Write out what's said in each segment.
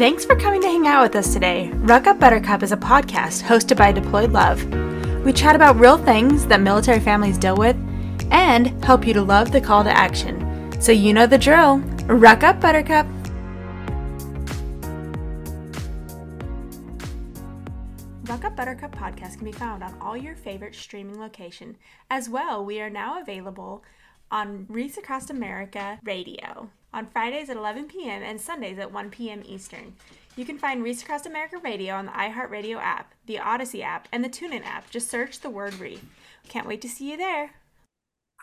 Thanks for coming to hang out with us today. Ruck Up Buttercup is a podcast hosted by Deployed Love. We chat about real things that military families deal with and help you to love the call to action. So you know the drill. Ruck Up Buttercup. Ruck Up Buttercup podcast can be found on all your favorite streaming location. As well, we are now available on Wreaths Across America Radio on Fridays at 11 p.m. and Sundays at 1 p.m. Eastern. You can find Wreaths Across America Radio on the iHeartRadio app, the Odyssey app, and the TuneIn app. Just search the word Wreaths. Can't wait to see you there.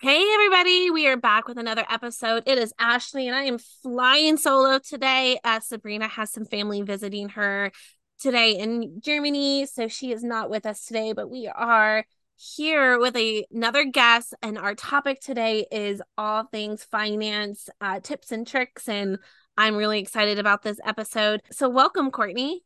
Hey, everybody, we are back with another episode. It is Ashley, and I am flying solo today. Uh, Sabrina has some family visiting her today in Germany, so she is not with us today, but we are here with a, another guest and our topic today is all things finance uh, tips and tricks and i'm really excited about this episode. So welcome courtney.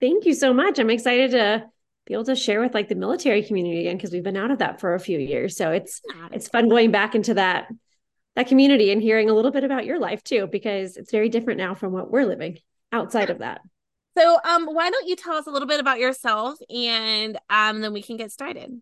Thank you so much. I'm excited to be able to share with like the military community again because we've been out of that for a few years. So it's it's fun going back into that that community and hearing a little bit about your life too because it's very different now from what we're living outside of that. So um why don't you tell us a little bit about yourself and um then we can get started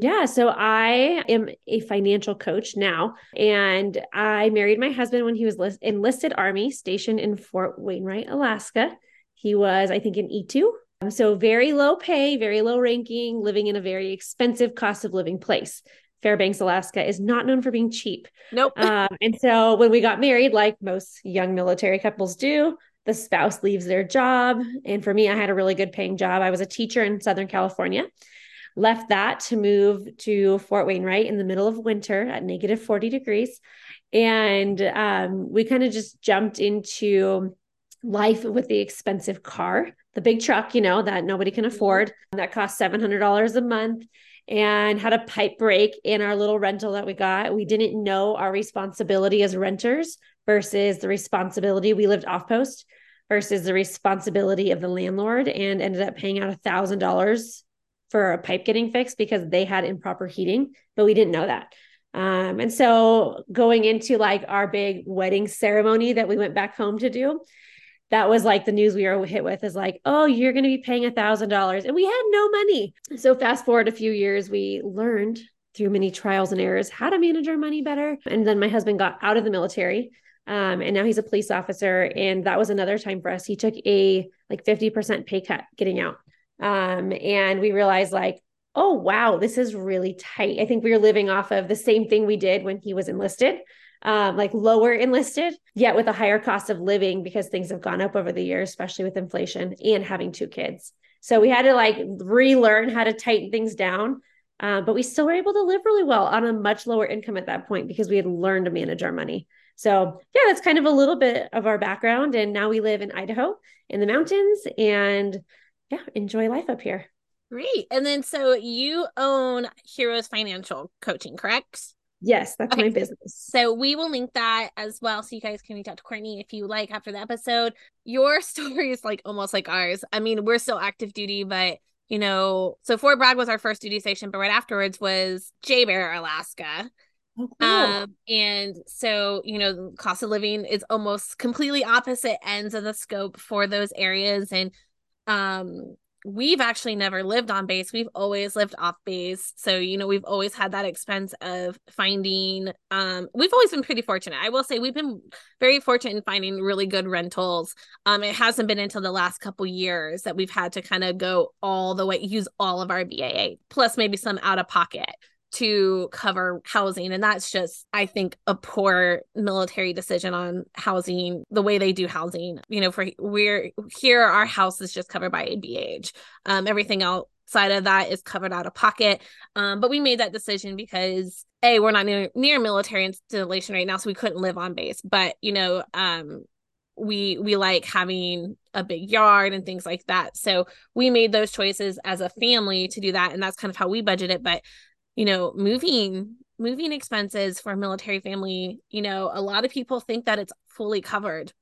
yeah, so I am a financial coach now, and I married my husband when he was list- enlisted Army stationed in Fort Wainwright, Alaska. He was, I think, an E2. So, very low pay, very low ranking, living in a very expensive cost of living place. Fairbanks, Alaska is not known for being cheap. Nope. Um, and so, when we got married, like most young military couples do, the spouse leaves their job. And for me, I had a really good paying job. I was a teacher in Southern California left that to move to Fort Wainwright in the middle of winter at negative 40 degrees. And um, we kind of just jumped into life with the expensive car, the big truck, you know, that nobody can mm-hmm. afford, that cost $700 a month, and had a pipe break in our little rental that we got. We didn't know our responsibility as renters versus the responsibility we lived off post versus the responsibility of the landlord and ended up paying out a thousand dollars for a pipe getting fixed because they had improper heating, but we didn't know that. Um, and so going into like our big wedding ceremony that we went back home to do, that was like the news we were hit with is like, oh, you're going to be paying a thousand dollars. And we had no money. So fast forward a few years, we learned through many trials and errors how to manage our money better. And then my husband got out of the military. Um, and now he's a police officer. And that was another time for us. He took a like 50% pay cut getting out. Um, and we realized like, oh wow, this is really tight. I think we were living off of the same thing we did when he was enlisted. Um, like lower enlisted, yet with a higher cost of living because things have gone up over the years, especially with inflation and having two kids. So we had to like relearn how to tighten things down. Uh, but we still were able to live really well on a much lower income at that point because we had learned to manage our money. So, yeah, that's kind of a little bit of our background. And now we live in Idaho in the mountains and yeah, enjoy life up here. Great. And then so you own Heroes Financial Coaching, correct? Yes, that's okay. my business. So we will link that as well so you guys can reach out to Courtney if you like after the episode. Your story is like almost like ours. I mean, we're still active duty, but you know, so Fort Bragg was our first duty station, but right afterwards was JBER, Alaska. Oh, cool. Um, and so, you know, cost of living is almost completely opposite ends of the scope for those areas. And um we've actually never lived on base. We've always lived off base. So you know we've always had that expense of finding um we've always been pretty fortunate. I will say we've been very fortunate in finding really good rentals. Um it hasn't been until the last couple years that we've had to kind of go all the way use all of our BAH plus maybe some out of pocket to cover housing. And that's just i think a poor military decision on housing the way they do housing. You know for we're here our house is just covered by BAH um everything outside of that is covered out of pocket. Um but we made that decision because a we're not near, near military installation right now so we couldn't live on base. But you know um we we like having a big yard and things like that. So we made those choices as a family to do that and that's kind of how we budget it. But you know, moving moving expenses for a military family, you know, a lot of people think that it's fully covered.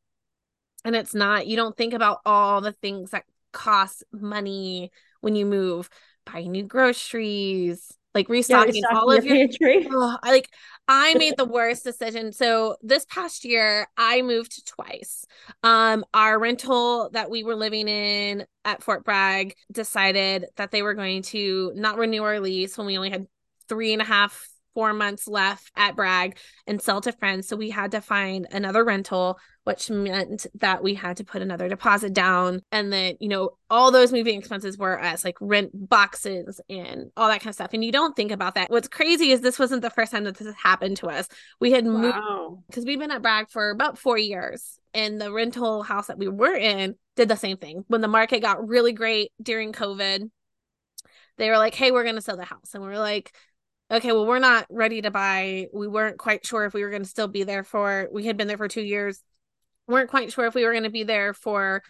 And it's not. You don't think about all the things that cost money when you move, buying new groceries, like restocking restocking all of your pantry. Ugh, I like I made the worst decision. So this past year I moved twice. Um our rental that we were living in at Fort Bragg decided that they were going to not renew our lease when we only had three and a half four months left at Bragg and sell to friends. So we had to find another rental, which meant that we had to put another deposit down. And then, you know, all those moving expenses were us like rent boxes and all that kind of stuff. And you don't think about that. What's crazy is this wasn't the first time that this has happened to us. We had moved because we've been at Bragg for about four years. And the rental house that we were in did the same thing. When the market got really great during COVID, they were like, hey, we're going to sell the house. And we are like, okay, well, we're not ready to buy. We weren't quite sure if we were going to still be there for, we had been there for two years. weren't quite sure if we were going to be there for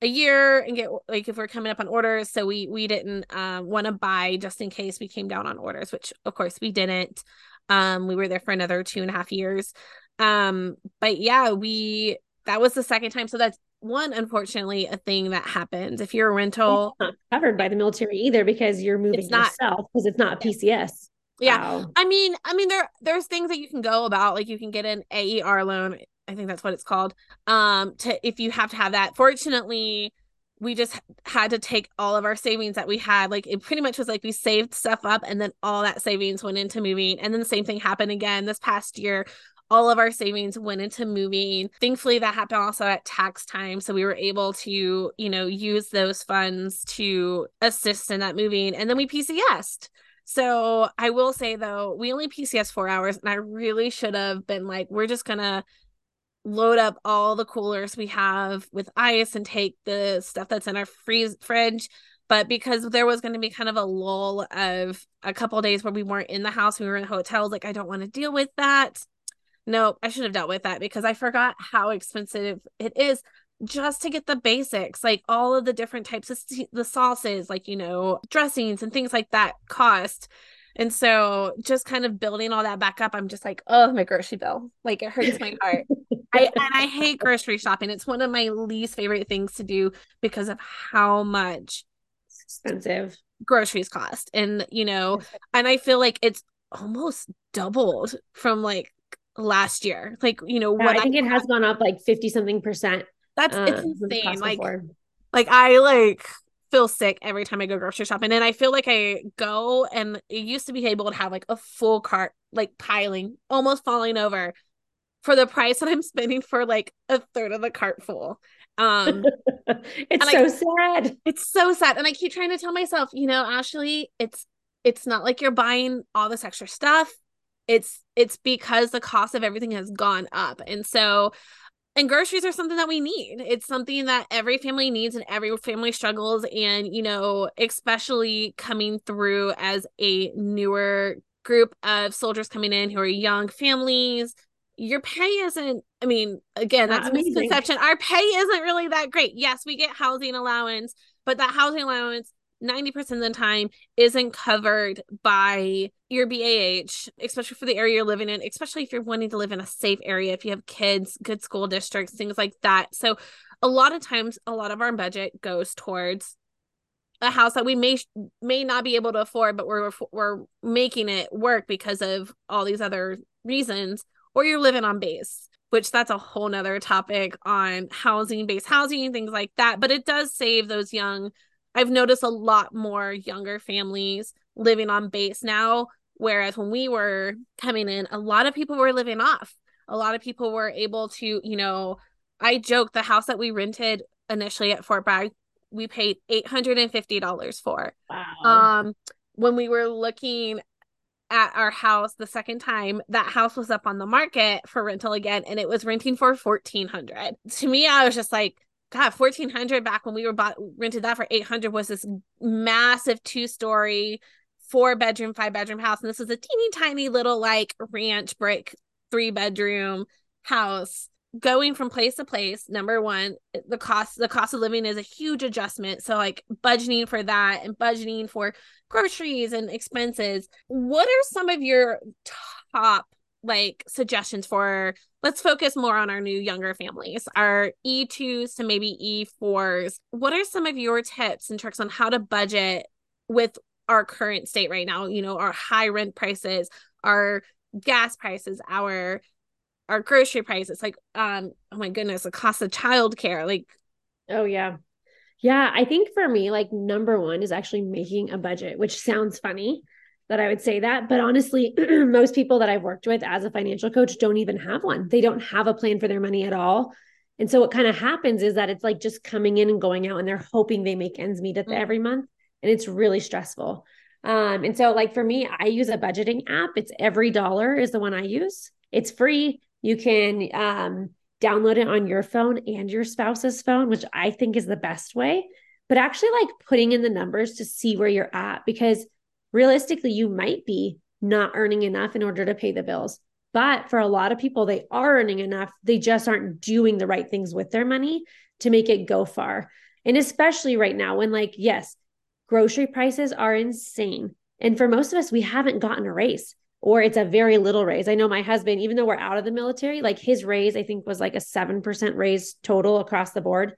a year and get like if we're coming up on orders so we we didn't um want to buy just in case we came down on orders which of course we didn't um we were there for another two and a half years um but yeah we that was the second time so that's one unfortunately a thing that happens if you're a rental It's not covered by the military either because you're moving It's not. yourself because it's not PCS. Yeah Wow. I mean, I mean, there there's things that you can go about, like you can get an AER loan. I think that's what it's called. Um, to if you have to have that. Fortunately, we just had to take all of our savings that we had. Like it pretty much was like we saved stuff up, and then all that savings went into moving. And then the same thing happened again this past year. All of our savings went into moving. Thankfully, that happened also at tax time, so we were able to, you know, use those funds to assist in that moving. And then we PCSed. So I will say though, we only PCS four hours, and I really should have been like, we're just gonna load up all the coolers we have with ice and take the stuff that's in our freeze fridge. But because there was going to be kind of a lull of a couple of days where we weren't in the house, we were in hotels, like I don't want to deal with that. No, I should have dealt with that because I forgot how expensive it is just to get the basics, like all of the different types of s- the sauces, like you know, dressings and things like that cost. And so just kind of building all that back up, I'm just like, oh, my grocery bill. Like it hurts my heart. I and I hate grocery shopping. It's one of my least favorite things to do because of how much It's expensive. groceries cost. And you know, and I feel like it's almost doubled from like last year. Like, you know, Yeah, what I think it has gone up like 50 something percent. That's uh, it's insane. Like before. like I like feel sick every time I go grocery shopping and I feel like I go and it used to be able to have like a full cart like piling almost falling over for the price that I'm spending for like a third of the cart full. Um it's so I- sad. it's so sad and I keep trying to tell myself, you know, Ashley, it's it's not like you're buying all this extra stuff. It's it's because the cost of everything has gone up. And so and groceries are something that we need. It's something that every family needs and every family struggles. And, you know, especially coming through as a newer group of soldiers coming in who are young families, your pay isn't, I mean, again, Not that's a amazing. misconception. Our pay isn't really that great. Yes, we get housing allowance, but that housing allowance 90% of the time isn't covered by your BAH, especially for the area you're living in, especially if you're wanting to live in a safe area, if you have kids, good school districts, things like that. So, a lot of times, a lot of our budget goes towards a house that we may may not be able to afford, but we're we're making it work because of all these other reasons, or you're living on base. Which that's a whole nother topic on housing, base housing, things like that. But it does save those young I've noticed a lot more younger families living on base now. Whereas when we were coming in, a lot of people were living off. A lot of people were able to, you know, I joke the house that we rented initially at Fort Bragg, we paid $850 for. Wow. Um, when we were looking at our house the second time, that house was up on the market for rental again, and it was renting for fourteen hundred. To me, I was just like, God, fourteen hundred back when we were bought rented that for eight hundred was this massive two story, four bedroom, five bedroom house, and this was a teeny tiny little like ranch brick three bedroom house going from place to place. Number one the cost the cost of living is a huge adjustment. So like budgeting for that and budgeting for groceries and expenses. What are some of your top like suggestions for let's focus more on our new younger families our e2s to maybe e4s what are some of your tips and tricks on how to budget with our current state right now, you know, our high rent prices, our gas prices, our our grocery prices, like um, oh my goodness, the cost of childcare, like oh yeah. Yeah, I think for me, like number one is actually making a budget, which sounds funny that I would say that. But honestly, most people that I've worked with as a financial coach don't even have one. They don't have a plan for their money at all. And so what kind of happens is that it's like just coming in and going out and they're hoping they make ends meet at the mm-hmm. every month. And it's really stressful. Um, and so like for me, I use a budgeting app. It's EveryDollar is the one I use. It's free. You can um, download it on your phone and your spouse's phone, which I think is the best way. But actually, like putting in the numbers to see where you're at, because realistically, you might be not earning enough in order to pay the bills. But for a lot of people, they are earning enough. They just aren't doing the right things with their money to make it go far. And especially right now, when, like, yes, grocery prices are insane. And for most of us, we haven't gotten a raise or it's a very little raise. I know my husband, even though we're out of the military, like his raise, I think was like a 7% raise total across the board.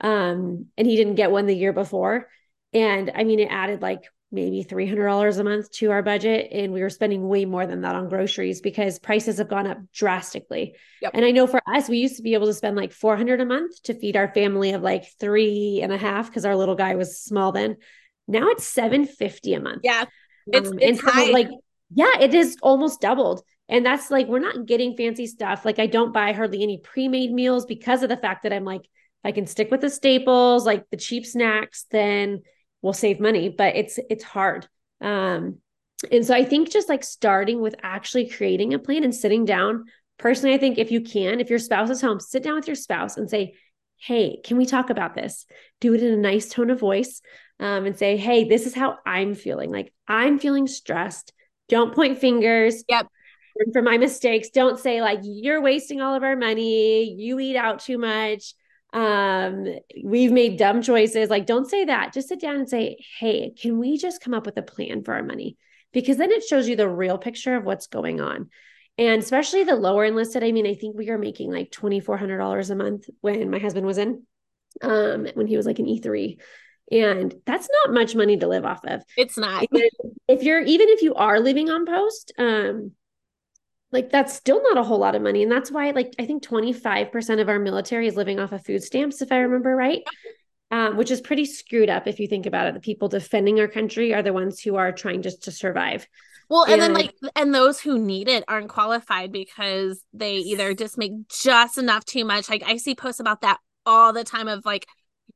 Um, and he didn't get one the year before. And I mean, it added like maybe $300 a month to our budget. And we were spending way more than that on groceries because prices have gone up drastically. Yep. And I know for us, we used to be able to spend like 400 a month to feed our family of like three and a half because our little guy was small then. Now it's 750 a month. Yeah. It's, um, it's and like yeah, it is almost doubled. And that's like, we're not getting fancy stuff. Like, I don't buy hardly any pre made meals because of the fact that I'm like, if I can stick with the staples, like the cheap snacks, then we'll save money. But it's, it's hard. Um, and so I think just like starting with actually creating a plan and sitting down. Personally, I think if you can, if your spouse is home, sit down with your spouse and say, Hey, can we talk about this? Do it in a nice tone of voice um, and say, Hey, this is how I'm feeling. Like, I'm feeling stressed. Don't point fingers. Yep. For my mistakes, don't say like you're wasting all of our money, you eat out too much. Um, we've made dumb choices. Like, don't say that. Just sit down and say, Hey, can we just come up with a plan for our money? Because then it shows you the real picture of what's going on. And especially the lower enlisted, I mean, I think we are making like $2,400 a month when my husband was in, um, when he was like an E3. And that's not much money to live off of. It's not. if you're even if you are living on post, um, like that's still not a whole lot of money. And that's why like I think 25% of our military is living off of food stamps, if I remember right. Um, which is pretty screwed up if you think about it. The people defending our country are the ones who are trying just to survive. Well, and, and, then like, and those who need it aren't qualified because they either just make just enough too much. Like I see posts about that all the time of like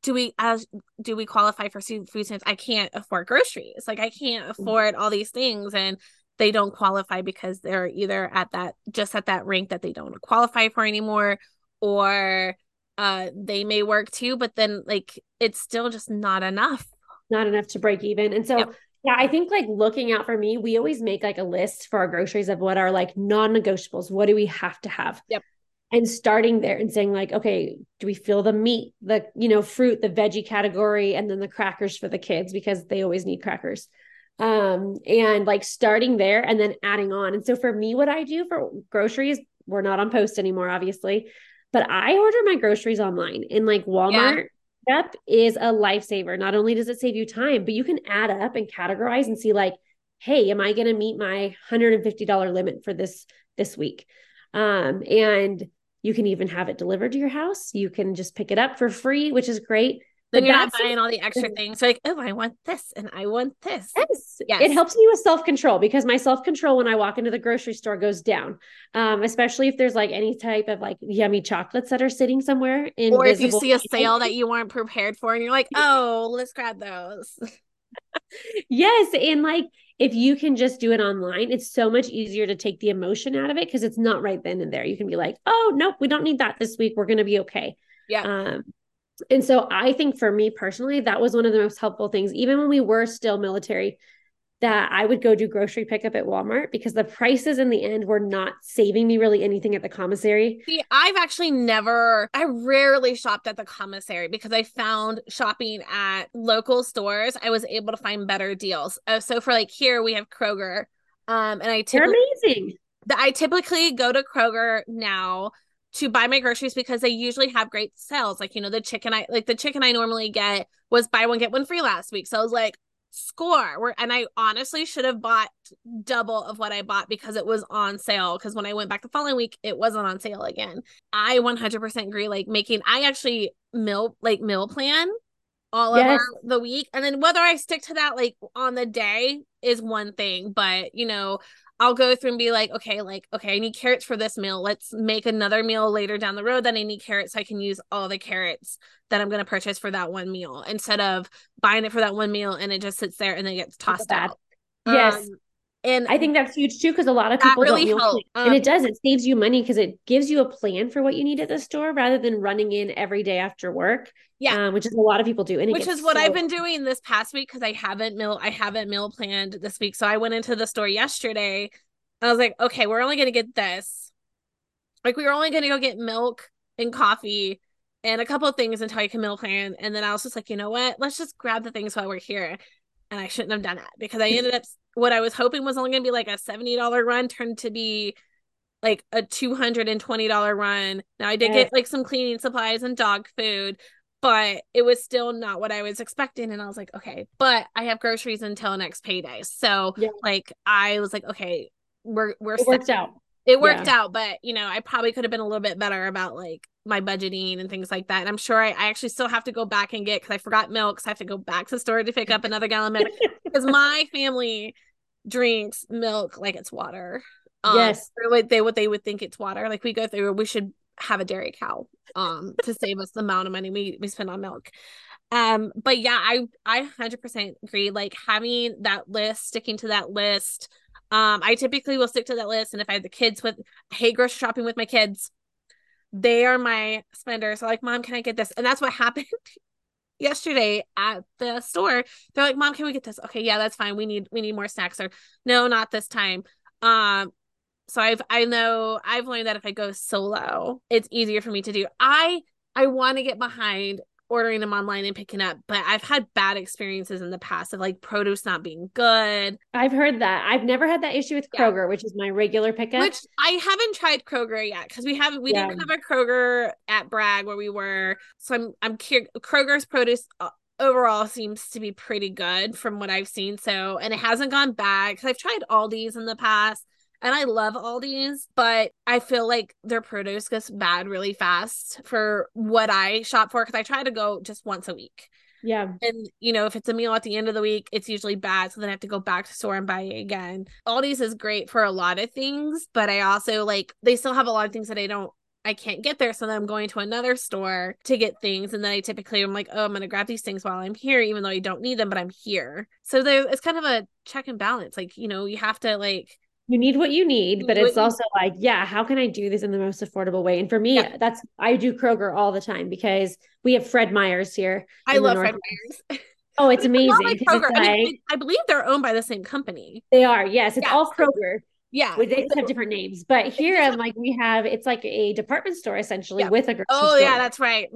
do we as do we qualify for food stamps i can't afford groceries like i can't mm-hmm. afford all these things and they don't qualify because they're either at that just at that rank that they don't qualify for anymore or uh they may work too but then like it's still just not enough. Not enough to break even. And so yep. yeah i think like looking out for me we always make like a list for our groceries of what are like non-negotiables. What do we have to have? Yep. And starting there and saying like okay do we feel the meat the you know fruit the veggie category and then the crackers for the kids? Because they always need crackers um and like starting there and then adding on and so for me what i do for groceries we're not on post anymore obviously but i order my groceries online in like walmart yeah. Yep is a lifesaver. Not only does it save you time, but you can add up and categorize and see like, hey, am I going to meet my $150 limit for this this week? Um, and you can even have it delivered to your house. You can just pick it up for free, which is great. Then you're not buying all the extra things. So like, oh, I want this and I want this. Yes. yes. It helps me with self-control because my self-control when I walk into the grocery store goes down. Um, especially if there's like any type of like yummy chocolates that are sitting somewhere. Or if you see a sale that you weren't prepared for and you're like, oh, let's grab those. yes. And like if you can just do it online, it's so much easier to take the emotion out of it because it's not right then and there. You can be like, oh, nope, we don't need that this week. We're going to be okay. Yeah. Um, and so I think for me personally, that was one of the most helpful things, even when we were still military that I would go do grocery pickup at Walmart because the prices in the end were not saving me really anything at the commissary. See, I've actually never, I rarely shopped at the commissary because I found shopping at local stores, I was able to find better deals. Uh, so for like here, we have Kroger. Um, and I typically, They're amazing. I typically go to Kroger now to buy my groceries because they usually have great sales. Like, you know, the chicken I like the chicken I normally get was buy one, get one free last week. So I was like, score where and I honestly should have bought double of what I bought because it was on sale because when I went back the following week it wasn't on sale again. I 100% agree like making I actually meal like meal plan all yes. over the week and then whether I stick to that like on the day is one thing but you know I'll go through and be like, okay, like, okay, I need carrots for this meal. Let's make another meal later down the road that I need carrots so I can use all the carrots that I'm going to purchase for that one meal instead of buying it for that one meal and it just sits there and then gets tossed out. Yes. Um, and I think that's huge too because a lot of people really don't help. Um, and it does. It saves you money because it gives you a plan for what you need at the store rather than running in every day after work. Yeah, um, which is a lot of people do. And which is what so- I've been doing this past week because I haven't meal I haven't meal planned this week. So I went into the store yesterday. I was like, okay, we're only gonna get this. Like we were only gonna go get milk and coffee and a couple of things until I can meal plan. And then I was just like, you know what? Let's just grab the things while we're here. And I shouldn't have done that because I ended up what I was hoping was only going to be like a $70 run turned to be like a $220 run. Now I did get like some cleaning supplies and dog food, but it was still not what I was expecting. And I was like, okay, but I have groceries until next payday. So yeah. like I was like, okay, we're we're it worked out. It worked yeah. out, but you know, I probably could have been a little bit better about like my budgeting and things like that. And I'm sure I, I actually still have to go back and get because I forgot milk. So I have to go back to the store to pick up another gallon of milk because my family drinks milk like it's water. Um, yes, like they what they would think it's water. Like we go through, we should have a dairy cow um to save us the amount of money we we spend on milk. Um, but yeah, I I hundred percent agree. Like having that list, sticking to that list. Um, I typically will stick to that list, and if I have the kids with, I hate grocery shopping with my kids they are my spenders. So like, mom, can I get this? And that's what happened yesterday at the store. They're like, mom, can we get this? Okay, yeah, that's fine. We need we need more snacks. Or no, not this time. Um, so I've I know I've learned that if I go solo, it's easier for me to do. I I want to get behind ordering them online and picking up, but I've had bad experiences in the past of like produce not being good. I've heard that. I've never had that issue with Kroger, yeah. which is my regular pickup. Which I haven't tried Kroger yet because we haven't we yeah. didn't have a Kroger at Bragg where we were. So I'm I'm curious. Kroger's produce uh, overall seems to be pretty good from what I've seen. So and it hasn't gone bad because I've tried Aldi's in the past and I love Aldi's, but I feel like their produce gets bad really fast for what I shop for because I try to go just once a week. Yeah. And you know, if it's a meal at the end of the week, it's usually bad. So then I have to go back to store and buy it again. Aldi's is great for a lot of things, but I also like they still have a lot of things that I don't I can't get there. So then I'm going to another store to get things. And then I typically I'm like, oh, I'm gonna grab these things while I'm here, even though I don't need them, but I'm here. So there it's kind of a check and balance. Like, you know, you have to like you need what you need, but it's mm-hmm. also like, yeah, how can I do this in the most affordable way? And for me, yeah. that's I do Kroger all the time because we have Fred Meyer's here. I love Fred Meyer's. Oh, it's amazing. Like it's like, I, mean, I, believe they're owned by the same company. They are, yes. It's yeah. all Kroger. Yeah. They just have different names. But here I'm like, we have it's like a department store essentially yeah. with a grocery Oh, store. yeah, that's right.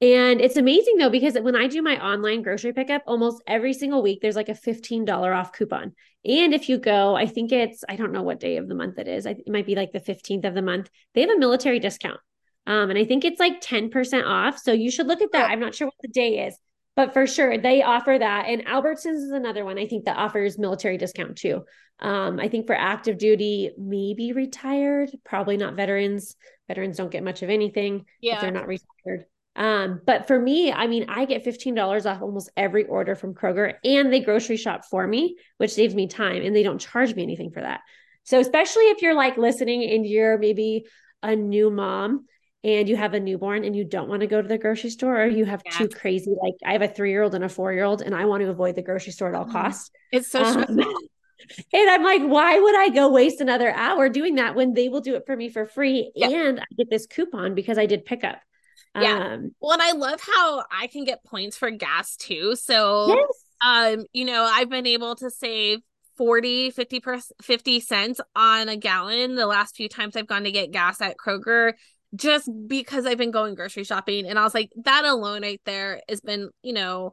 And it's amazing though, because when I do my online grocery pickup, almost every single week, there's like a $15 off coupon. And if you go, I think it's, I don't know what day of the month it is. it might be like the 15th of the month. They have a military discount. Um, and I think it's like 10% off. So you should look at that. I'm not sure what the day is, but for sure they offer that. And Albertsons is another one I think that offers military discount too. Um, I think for active duty, maybe retired, probably not veterans. Veterans don't get much of anything yeah. if they're not retired. Um, but for me, I mean, I get $15 off almost every order from Kroger and they grocery shop for me, which saves me time and they don't charge me anything for that. So, especially if you're like listening and you're maybe a new mom and you have a newborn and you don't want to go to the grocery store or you have yeah. two crazy, like I have a three year old and a four year old and I want to avoid the grocery store at all mm-hmm. costs. It's so um, and I'm like, why would I go waste another hour doing that when they will do it for me for free? And I get this coupon because I did pickup. Yeah. Um, well, and I love how I can get points for gas too. So, yes. um, you know, I've been able to save 40, 50, per, 50 cents on a gallon the last few times I've gone to get gas at Kroger just because I've been going grocery shopping. And I was like, that alone right there has been, you know,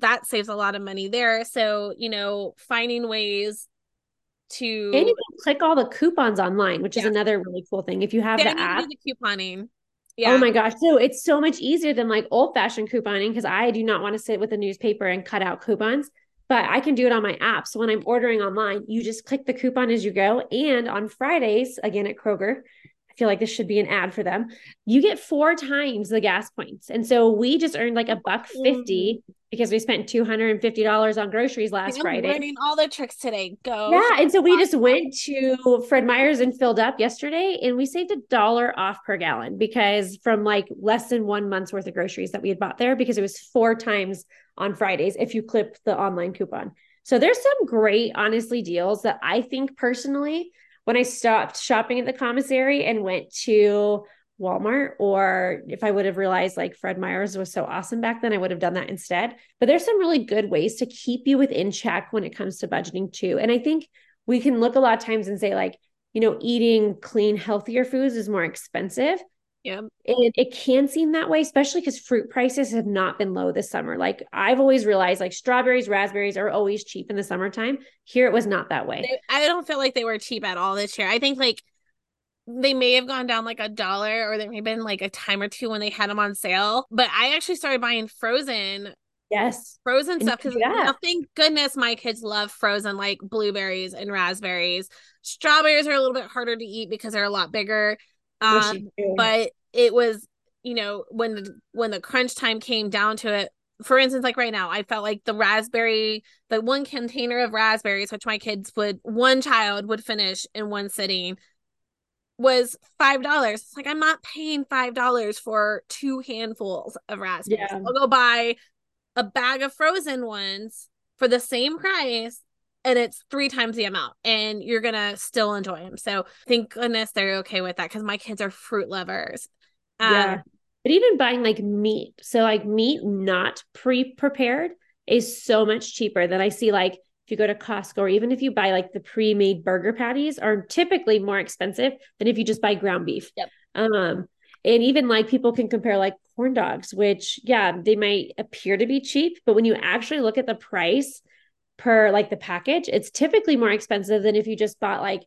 that saves a lot of money there. So, you know, finding ways to and you can click all the coupons online, which yeah. is another really cool thing. If you have the app, the couponing. Yeah. Oh my gosh. So it's so much easier than like old fashioned couponing because I do not want to sit with a newspaper and cut out coupons. but I can do it on my app. So when I'm ordering online, you just click the coupon as you go. And on Fridays, again at Kroger, I feel like this should be an ad for them. You get four times the gas points. And so we just earned like a buck 50 mm. Because we spent $250 on groceries last I'm Friday. learning all the tricks today. Go. Yeah. And so we just went to Fred Meyer's and filled up yesterday and we saved a dollar off per gallon because from like less than one month's worth of groceries that we had bought there because it was four times on Fridays if you clip the online coupon. So there's some great, honestly, deals that I think personally, when I stopped shopping at the commissary and went to Walmart, or if I would have realized like Fred Meyer's was so awesome back then, I would have done that instead. But there's some really good ways to keep you within check when it comes to budgeting too. And I think we can look a lot of times and say, like, you know, eating clean, healthier foods is more expensive. Yeah. And it can seem that way, especially because fruit prices have not been low this summer. Like I've always realized like strawberries, raspberries are always cheap in the summertime. Here it was not that way. I don't feel like they were cheap at all this year. I think like they may have gone down like a dollar or there may have been like a time or two when they had them on sale. But I actually started buying frozen Yes. Frozen stuff because yeah. thank goodness my kids love frozen like blueberries and raspberries. Strawberries are a little bit harder to eat because they're a lot bigger. Um, but it was, you know, when the when the crunch time came down to it, for instance, like right now, I felt like the raspberry, the one container of raspberries, which my kids would, one child would finish in one sitting, was five dollars. It's like I'm not paying five dollars for two handfuls of raspberries. Yeah. I'll go buy a bag of frozen ones for the same price and it's three times the amount and you're gonna still enjoy them so thank goodness they're okay with that because my kids are fruit lovers um, yeah but even buying like meat so like meat not pre-prepared is so much cheaper than i see like if you go to Costco or even if you buy like the pre-made burger patties are typically more expensive than if you just buy ground beef. Yep. Um and even like people can compare like corn dogs which yeah, they might appear to be cheap, but when you actually look at the price per like the package, it's typically more expensive than if you just bought like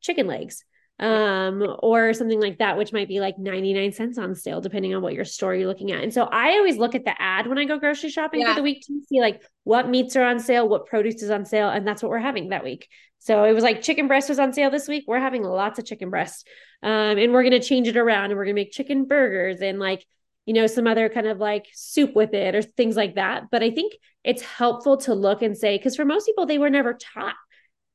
chicken legs um or something like that which might be like 99 cents on sale depending on what your store you're looking at and so i always look at the ad when i go grocery shopping yeah. for the week to see like what meats are on sale what produce is on sale and that's what we're having that week so it was like chicken breast was on sale this week we're having lots of chicken breast um and we're going to change it around and we're going to make chicken burgers and like you know, some other kind of like soup with it or things like that. But I think it's helpful to look and say, because for most people, they were never taught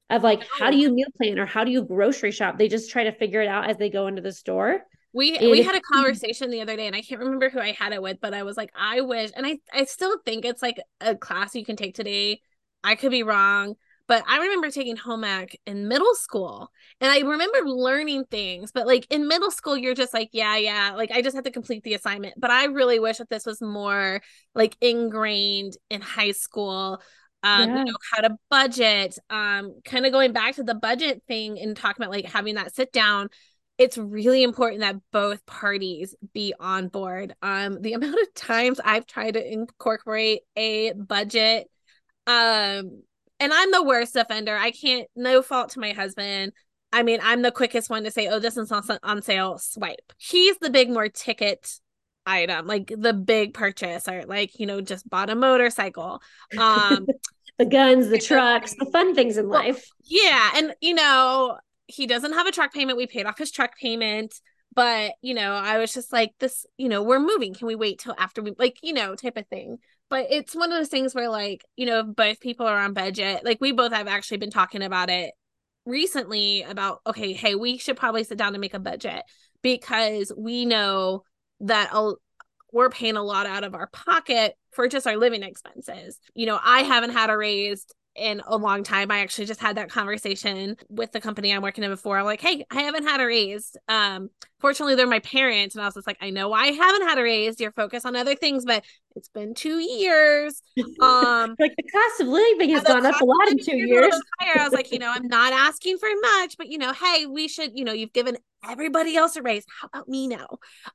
of like, how do you meal plan or how do you grocery shop? They just try to figure it out as they go into the store. We and we had a conversation the other day and I can't remember who I had it with, but I was like, I wish, and I, I still think it's like a class you can take today. I could be wrong but I remember taking home ec in middle school and I remember learning things. But like in middle school, you're just like, yeah, yeah, like I just have to complete the assignment. But I really wish that this was more like ingrained in high school. Um, yeah. you know, how to budget, um, kind of going back to the budget thing and talking about like having that sit down it's really important that both parties be on board. Um, the amount of times I've tried to incorporate a budget um and I'm the worst offender. I can't, no fault to my husband. I mean, I'm the quickest one to say, oh, this is on, on sale, swipe. He's the big, more ticket item, like the big purchase, or like, you know, just bought a motorcycle. Um, the guns, the trucks, the fun things in life. Yeah. And, you know, he doesn't have a truck payment. We paid off his truck payment. But, you know, I was just like, this, you know, we're moving. Can we wait till after we, like, you know, type of thing but it's one of those things where like you know both people are on budget like we both have actually been talking about it recently about okay hey we should probably sit down and make a budget because we know that a, we're paying a lot out of our pocket for just our living expenses. You know i haven't had a raise in a long time. I actually just had that conversation with the company I'm working in before. I'm like, hey, I haven't had a raise. Um, fortunately, they're my parents. And I was just like, I know I haven't had a raise. You're focused on other things, but it's been two years. Um, like the cost of living has gone up a lot in two years. I was like, you know, I'm not asking for much, but you know, hey, we should, you know, you've given everybody else a raise. How about me now?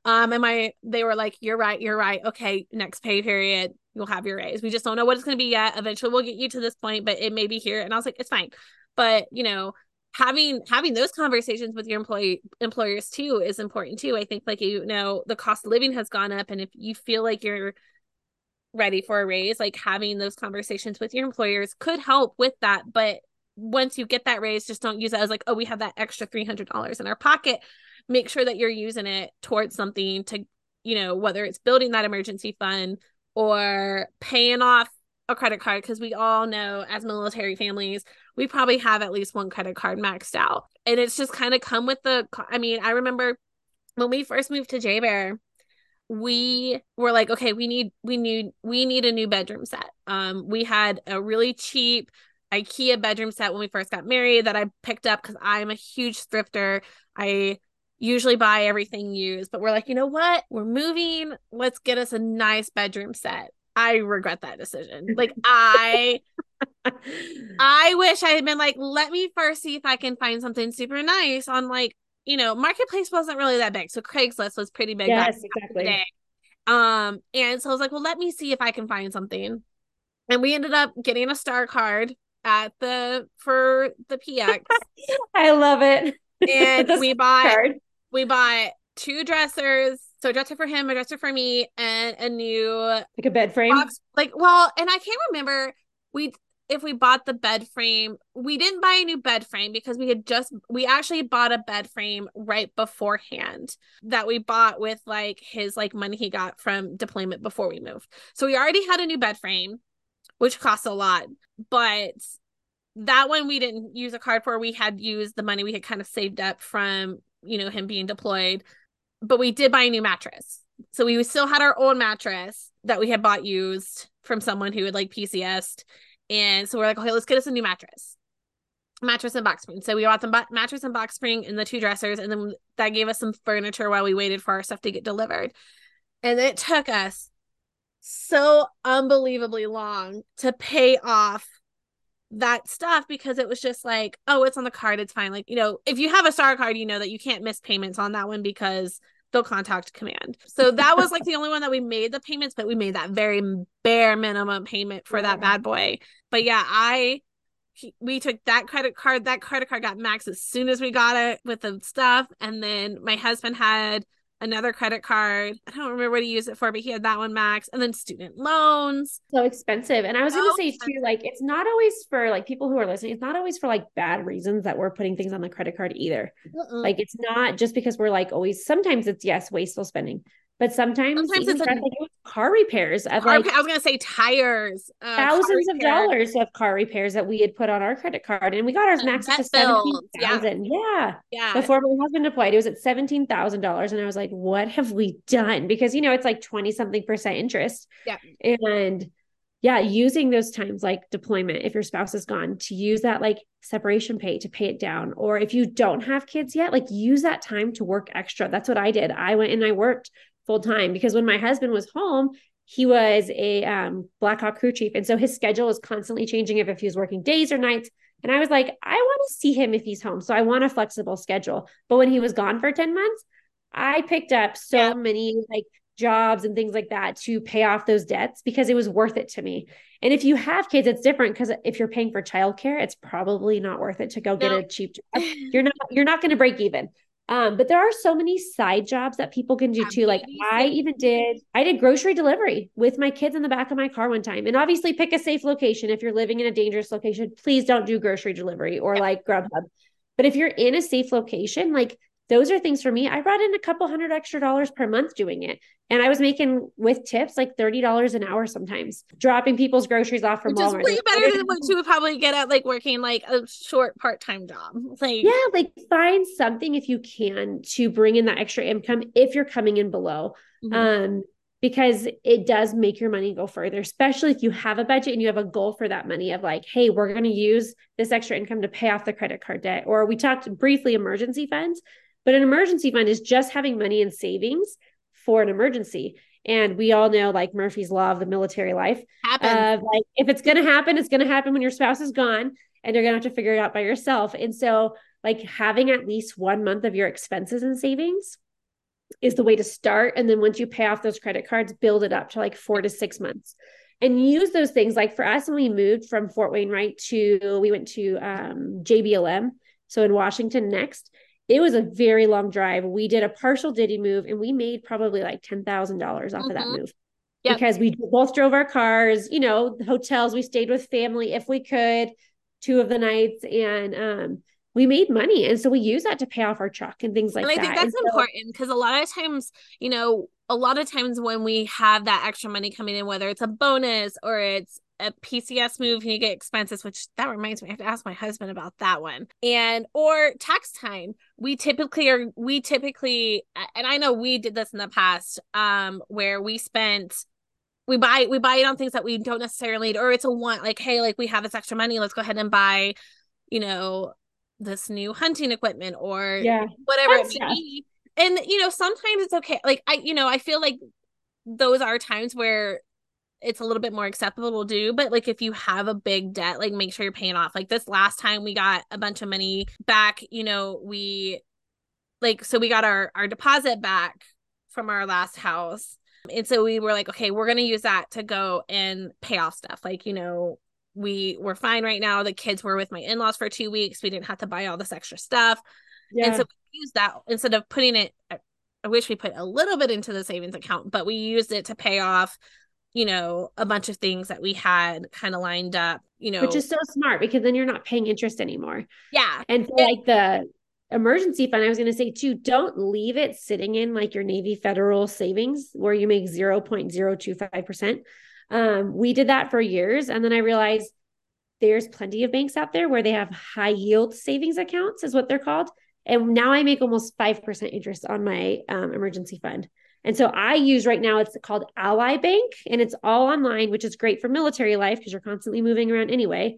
Um, and my they were like, You're right, you're right. Okay, next pay period you'll have your raise. We just don't know what it's going to be yet. Eventually we'll get you to this point, but it may be here. And I was like, it's fine. But, you know, having having those conversations with your employee employers too is important too. I think like you know, the cost of living has gone up and if you feel like you're ready for a raise, like having those conversations with your employers could help with that. But once you get that raise, just don't use it as like, oh, we have that extra $300 in our pocket. Make sure that you're using it towards something to, you know, whether it's building that emergency fund or paying off a credit card because we all know as military families we probably have at least one credit card maxed out. And it's just kind of come with the i mean i remember when we first moved to JBER we were like okay we need we need we need a new bedroom set. Um we had a really cheap ikea bedroom set when we first got married that i picked up because i'm a huge thrifter. I usually buy everything used but we're like you know what we're moving let's get us a nice bedroom set i regret that decision like i i wish i had been like let me first see if i can find something super nice on like you know, marketplace wasn't really that big. So Craigslist was pretty big. Yes, exactly. Um, and so I was like, well, let me see if I can find something. And we ended up getting a star card at the for the PX. I love it. And we bought card. We bought two dressers. So a dresser for him, a dresser for me, and a new like a bed frame. Box. Like, well, and I can't remember. We if we bought the bed frame we didn't buy a new bed frame because we had just we actually bought a bed frame right beforehand that we bought with like his like money he got from deployment before we moved so we already had a new bed frame which costs a lot but that one we didn't use a card for we had used the money we had kind of saved up from you know him being deployed but we did buy a new mattress so we still had our old mattress that we had bought used from someone who had like PCSed and so we're like, okay, let's get us a new mattress. Mattress and box spring. So we bought the mattress and box spring and the two dressers, and then that gave us some furniture while we waited for our stuff to get delivered. And it took us so unbelievably long to pay off that stuff because it was just like, oh, it's on the card, it's fine. Like, you know, if you have a star card, you know that you can't miss payments on that one because they'll contact command. So that was like the only one that we made the payments, but we made that very bare minimum payment for that bad boy. But yeah, I we took that credit card. That credit card got max as soon as we got it with the stuff. And then my husband had another credit card. I don't remember what he used it for, but he had that one max. And then student loans. So expensive. And I was so gonna say expensive. too, like it's not always for like people who are listening, it's not always for like bad reasons that we're putting things on the credit card either. Mm-mm. Like it's not just because we're like always sometimes it's yes, wasteful spending. But sometimes, sometimes it's like, car repairs of car, like I was gonna say tires, uh, thousands of dollars of car repairs that we had put on our credit card, and we got ours maxed to seventeen thousand. Yeah. yeah, Before my husband deployed, it was at seventeen thousand dollars, and I was like, "What have we done?" Because you know it's like twenty something percent interest. Yeah, and yeah, using those times like deployment, if your spouse is gone, to use that like separation pay to pay it down. Or if you don't have kids yet, like use that time to work extra. That's what I did. I went and I worked full time because when my husband was home, he was a um, Black Hawk crew chief. And so his schedule was constantly changing if, if he was working days or nights. And I was like, I want to see him if he's home. So I want a flexible schedule. But when he was gone for 10 months, I picked up so yeah. many like jobs and things like that to pay off those debts because it was worth it to me. And if you have kids, it's different because if you're paying for childcare, it's probably not worth it to go no. get a cheap job. You're not you're not going to break even. Um, but there are so many side jobs that people can do too. Like I even did, I did grocery delivery with my kids in the back of my car one time. And obviously pick a safe location. If you're living in a dangerous location, please don't do grocery delivery or like Grubhub. But if you're in a safe location, like those are things for me. I brought in a couple hundred extra dollars per month doing it. And I was making with tips like $30 an hour sometimes, dropping people's groceries off from Which Walmart. Way better than what you would probably get at like working like a short part-time job. Like Yeah, like find something if you can to bring in that extra income if you're coming in below. Mm-hmm. Um because it does make your money go further, especially if you have a budget and you have a goal for that money of like, hey, we're going to use this extra income to pay off the credit card debt. Or we talked briefly emergency funds. But an emergency fund is just having money in savings for an emergency. And we all know like Murphy's law of the military life. Uh, like if it's gonna happen, it's gonna happen when your spouse is gone and you're gonna have to figure it out by yourself. And so like having at least one month of your expenses and savings is the way to start. And then once you pay off those credit cards, build it up to like four to six months and use those things. Like for us, when we moved from Fort Wainwright to, we went to um, JBLM. So in Washington next, it was a very long drive. We did a partial DITY move and we made probably like $10,000 off mm-hmm. of that mm-hmm. move. Yep. because we both drove our cars, you know, the hotels, we stayed with family if we could, two of the nights, and um, we made money. And so we use that to pay off our truck and things like that. and I that. think that's so- important because a lot of times, you know, a lot of times when we have that extra money coming in, whether it's a bonus or it's a PCS move and you get expenses, which that reminds me, I have to ask my husband about that one. And or tax time. We typically are we typically and I know we did this in the past, um, where we spent we buy we buy it on things that we don't necessarily need, or it's a want, like, hey, like we have this extra money, let's go ahead and buy, you know, this new hunting equipment or yeah. whatever it may stuff. be. And you know, sometimes it's okay. Like I, you know, I feel like those are times where it's a little bit more acceptable to do. But like if you have a big debt, like make sure you're paying off. Like this last time we got a bunch of money back, you know, we like so we got our our deposit back from our last house. And so we were like, okay, we're gonna use that to go and pay off stuff. Like, you know, we were fine right now. The kids were with my in-laws for two weeks. We didn't have to buy all this extra stuff. Yeah. And so we used that instead of putting it, I- I wish we put a little bit into the savings account, but we used it to pay off, you know, a bunch of things that we had kind of lined up, you know. which is so smart because then you're not paying interest anymore. yeah. And for like the emergency fund, I was going to say too, don't leave it sitting in like your Navy Federal savings where you make 0.025%. Um, we did that for years. And then I realized there's plenty of banks out there where they have high yield savings accounts, is what they're called. And now I make almost 5% interest on my um, emergency fund. And so I use right now, it's called Ally Bank and it's all online, which is great for military life because you're constantly moving around anyway.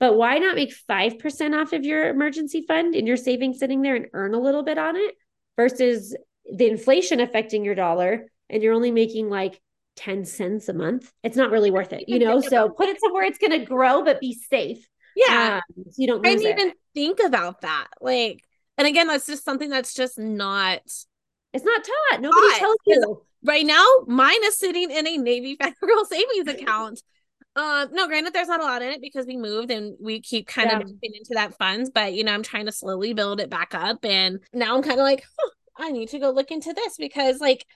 But why not make 5% off of your emergency fund and your savings sitting there and earn a little bit on it versus the inflation affecting your dollar and you're only making like 10 cents a month? It's not really worth it, you know? So put it somewhere it's going to grow, but be safe. Yeah. um, so you don't I didn't it. even think about that. Like, and again, that's just something that's just not It's not taught. Nobody Taught, tells you. right now. Mine is sitting in a Navy Federal savings account. Uh, no, granted, there's not a lot in it because we moved and we keep kind Yeah. of dipping into that funds, but you know, I'm trying to slowly build it back up. And now I'm kind of like, huh, I need to go look into this because like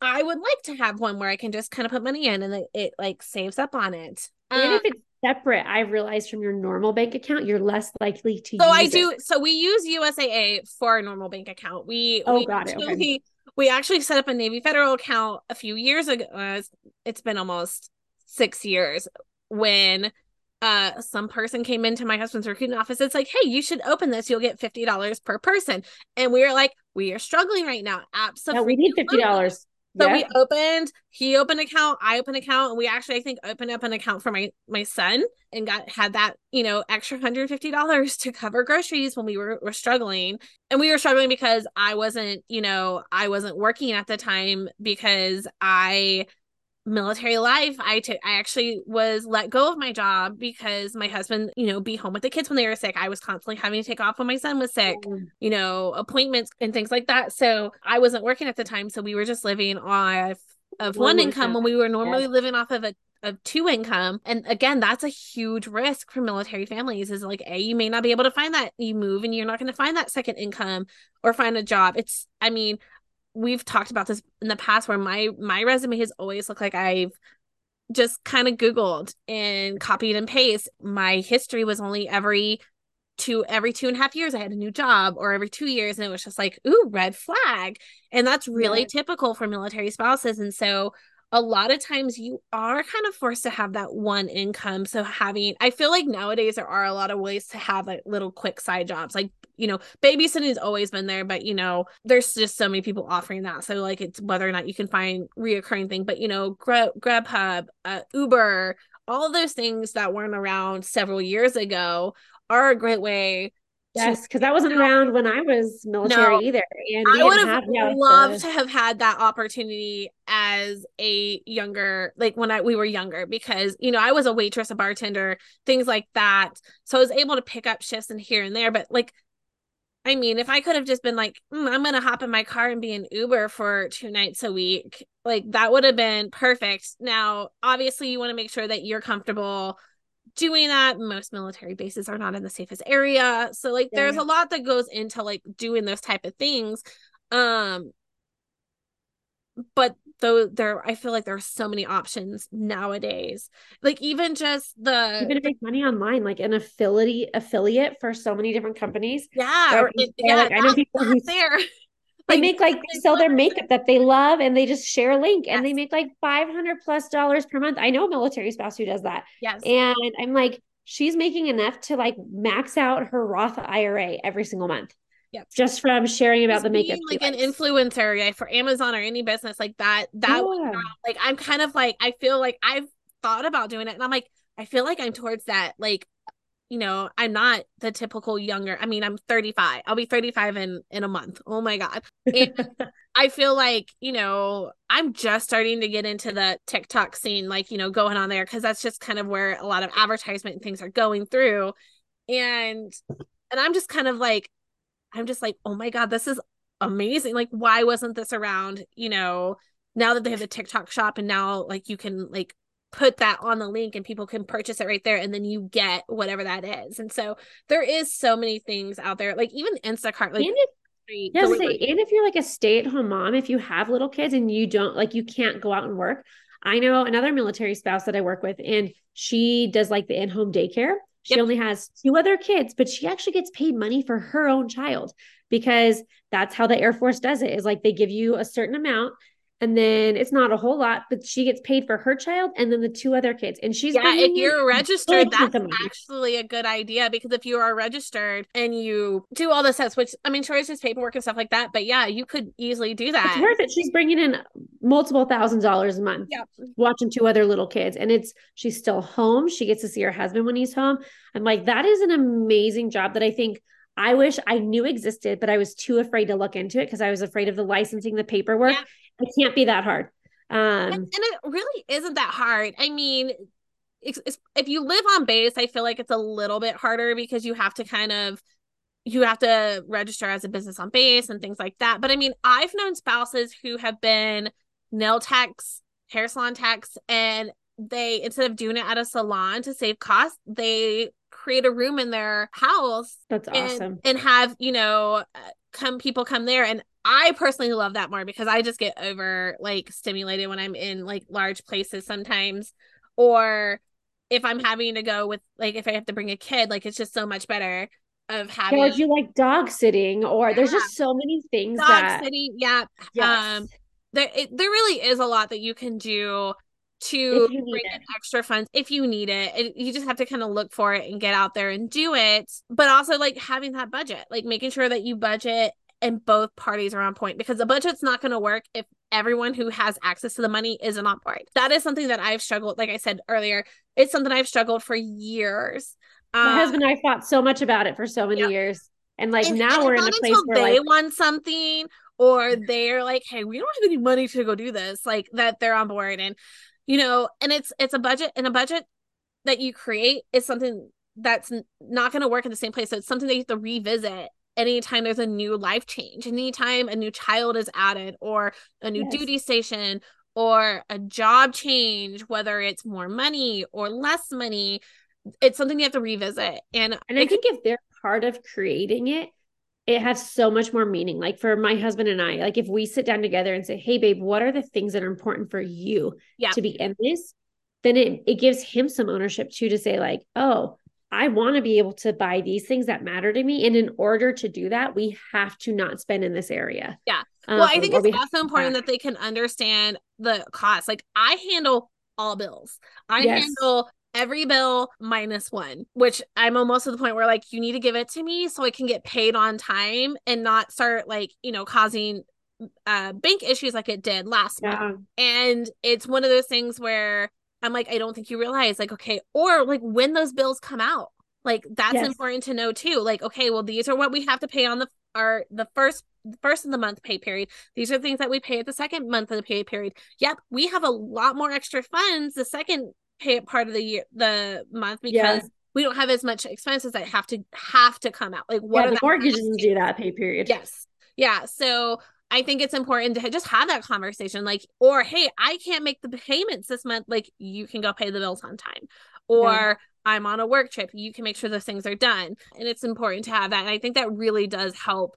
I would like to have one where I can just kind of put money in and it, it like saves up on it. And Uh, if it's separate, I realized from your normal bank account, you're less likely to so I it. do. So we use USAA for our normal bank account. We Oh, we got it. Okay. actually we actually set up a Navy Federal account a few years ago. Uh, it's- been almost six years when uh some person came into my husband's recruiting office. It's like, hey, you should open this. You'll get fifty dollars per person. And we were like, we are struggling right now. Yeah, Absolutely. we need fifty dollars. So yeah. we opened, he opened an account, I opened an account, and we actually I think opened up an account for my my son and got had that, you know, extra hundred fifty dollars to cover groceries when we were, were struggling. And we were struggling because I wasn't, you know, I wasn't working at the time because I military life i took i actually was let go of my job because my husband you know be home with the kids when they were sick i was constantly having to take off when my son was sick Um, you know, appointments and things like that. So I wasn't working at the time. So we were just living off of One one income income. when we were normally living off of a of two income. And again, that's a huge risk for military families is like, A, you may not be able to find that you move and you're not going to find that second income or find a job. It's, I mean, we've talked about this in the past where my my resume has always looked like I've just kind of Googled and copied and paste. My history was only every two every two and a half years I had a new job or every two years and it was just like ooh red flag and that's really Yeah. typical for military spouses and so a lot of times you are kind of forced to have that one income so having I feel like nowadays there are a lot of ways to have like little quick side jobs like you know babysitting has always been there but you know there's just so many people offering that so like it's whether or not you can find reoccurring thing but you know Grab Grubhub uh, Uber all those things that weren't around several years ago are a great way Yes, because that wasn't around when I was military No. either. And I would have loved to have had that opportunity as a younger, like when I we were younger, because you know I was a waitress, a bartender, things like that. So I was able to pick up shifts and here and there. But like, I mean, if I could have just been like, "Mm, I'm gonna hop in my car and be an Uber for two nights a week, like that would have been perfect. Now, obviously, you want to make sure that you're comfortable doing that. Most military bases are not in the safest area. So like there's a lot that goes into like doing those type of things. Um but though there I feel like there are so many options nowadays. Like even just the Even to make money online, like an affiliate affiliate for so many different companies. yeah, it- yeah, like I know people who there. they Like, make like they sell their makeup that they love and they just share a link and they make like 500 plus dollars per month. I know a military spouse who does that. Yes. And I'm like, she's making enough to like max out her Roth IRA every single month. Yep. Just from sharing about Just the makeup. like an likes. influencer yeah, for Amazon or any business like that. That Yeah. not- like I'm kind of like I feel like I've thought about doing it and I'm like I feel like I'm towards that like you know I'm not the typical younger I mean I'm 35 I'll be 35 in in a month oh my god And I feel like you know I'm just starting to get into the TikTok scene like you know going on there because that's just kind of where a lot of advertisement and things are going through and and I'm just kind of like I'm just like, oh my God, this is amazing. Like, why wasn't this around? You know, now that they have the TikTok shop and now like you can like put that on the link and people can purchase it right there and then you get whatever that is. And so there is so many things out there, like even Instacart, like and if, yeah, I was gonna say, and if you're like a stay-at-home mom, if you have little kids and you don't like you can't go out and work. I know another military spouse that I work with, and she does like the in-home daycare. She Yep. only has two other kids, but she actually gets paid money for her own child because that's how the Air Force does it. Is like they give you a certain amount, and then it's not a whole lot, but she gets paid for her child and then the two other kids, and she's yeah, if you're registered, that's actually a good idea because if you are registered and you do all the steps, which I mean, sure, it's just paperwork and stuff like that, but yeah, you could easily do that. It's worth it. She's bringing in multiple thousand dollars a month. Yeah. Watching two other little kids. And it's, she's still home. She gets to see her husband when he's home. I'm like, that is an amazing job that I think I wish I knew existed, but I was too afraid to look into it because I was afraid of the licensing, the paperwork. Yeah. It can't be that hard. and, Um, and it really isn't that hard. I mean, if you live on base, I feel like it's a little bit harder because you have to kind of you have to register as a business on base and things like that. But I mean, I've known spouses who have been nail techs, hair salon techs, and they instead of doing it at a salon to save costs, they create a room in their house that's awesome. and have you know uh, come people come there and i personally love that more because i just get over like stimulated when i'm in like large places sometimes or if i'm having to go with like if i have to bring a kid like it's just so much better of having Or you like dog sitting, or there's just so many things dog that sitting yeah yes. um there it, there really is a lot that you can do to If you need bring in extra funds if you need it. it you just have to kind of look for it and get out there and do it but also like having that budget like making sure that you budget and both parties are on point because the budget's not going to work if everyone who has access to the money isn't on board that is something that i've struggled like i said earlier it's something i've struggled for years my Um, husband and I fought so much about it for so many Yep. years. And like and- now and we're in a place where they like want something or they're like hey we don't have any money to go do this like that they're on board and you know and it's it's a budget and a budget that you create is something that's not going to work in the same place so it's something that you have to revisit anytime there's a new life change anytime a new child is added or a new Yes. duty station or a job change whether it's more money or less money it's something you have to revisit and And I think if they're part of creating it, it has so much more meaning. Like for my husband and I, like if we sit down together and say, Hey babe, what are the things that are important for you Yeah. to be in this? Then it, it gives him some ownership too to say, like, oh, I want to be able to buy these things that matter to me. And in order to do that, we have to not spend in this area. Yeah. Well, I Um, think it's we also important that they can understand the cost. Like I handle all bills. I Yes. handle every bill minus one, which I'm almost to the point where like you need to give it to me so I can get paid on time and not start like, you know, causing uh bank issues like it did last month. And it's one of those things where I'm like, I don't think you realize, like, okay, or like when those bills come out, like that's Yes. important to know too. Like, okay, well, these are what we have to pay on the our the first first of the month pay period. These are things that we pay at the second month of the pay period. Yep, we have a lot more extra funds the second pay part of the year the month because Yeah. we don't have as much expenses that have to have to come out. Like what Yeah, are the mortgages costs? do that pay period. Yes. Yeah. So I think it's important to just have that conversation. Like, or hey, I can't make the payments this month. Like, you can go pay the bills on time. Or I'm on a work trip. You can make sure those things are done. And it's important to have that. And I think that really does help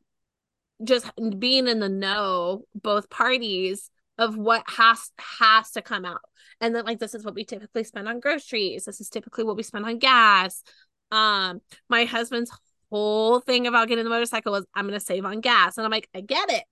just being in the know, both parties of what has has to come out. And then like this is what we typically spend on groceries. This is typically what we spend on gas. Um, my husband's whole thing about getting the motorcycle was I'm gonna save on gas. And I'm like, I get it.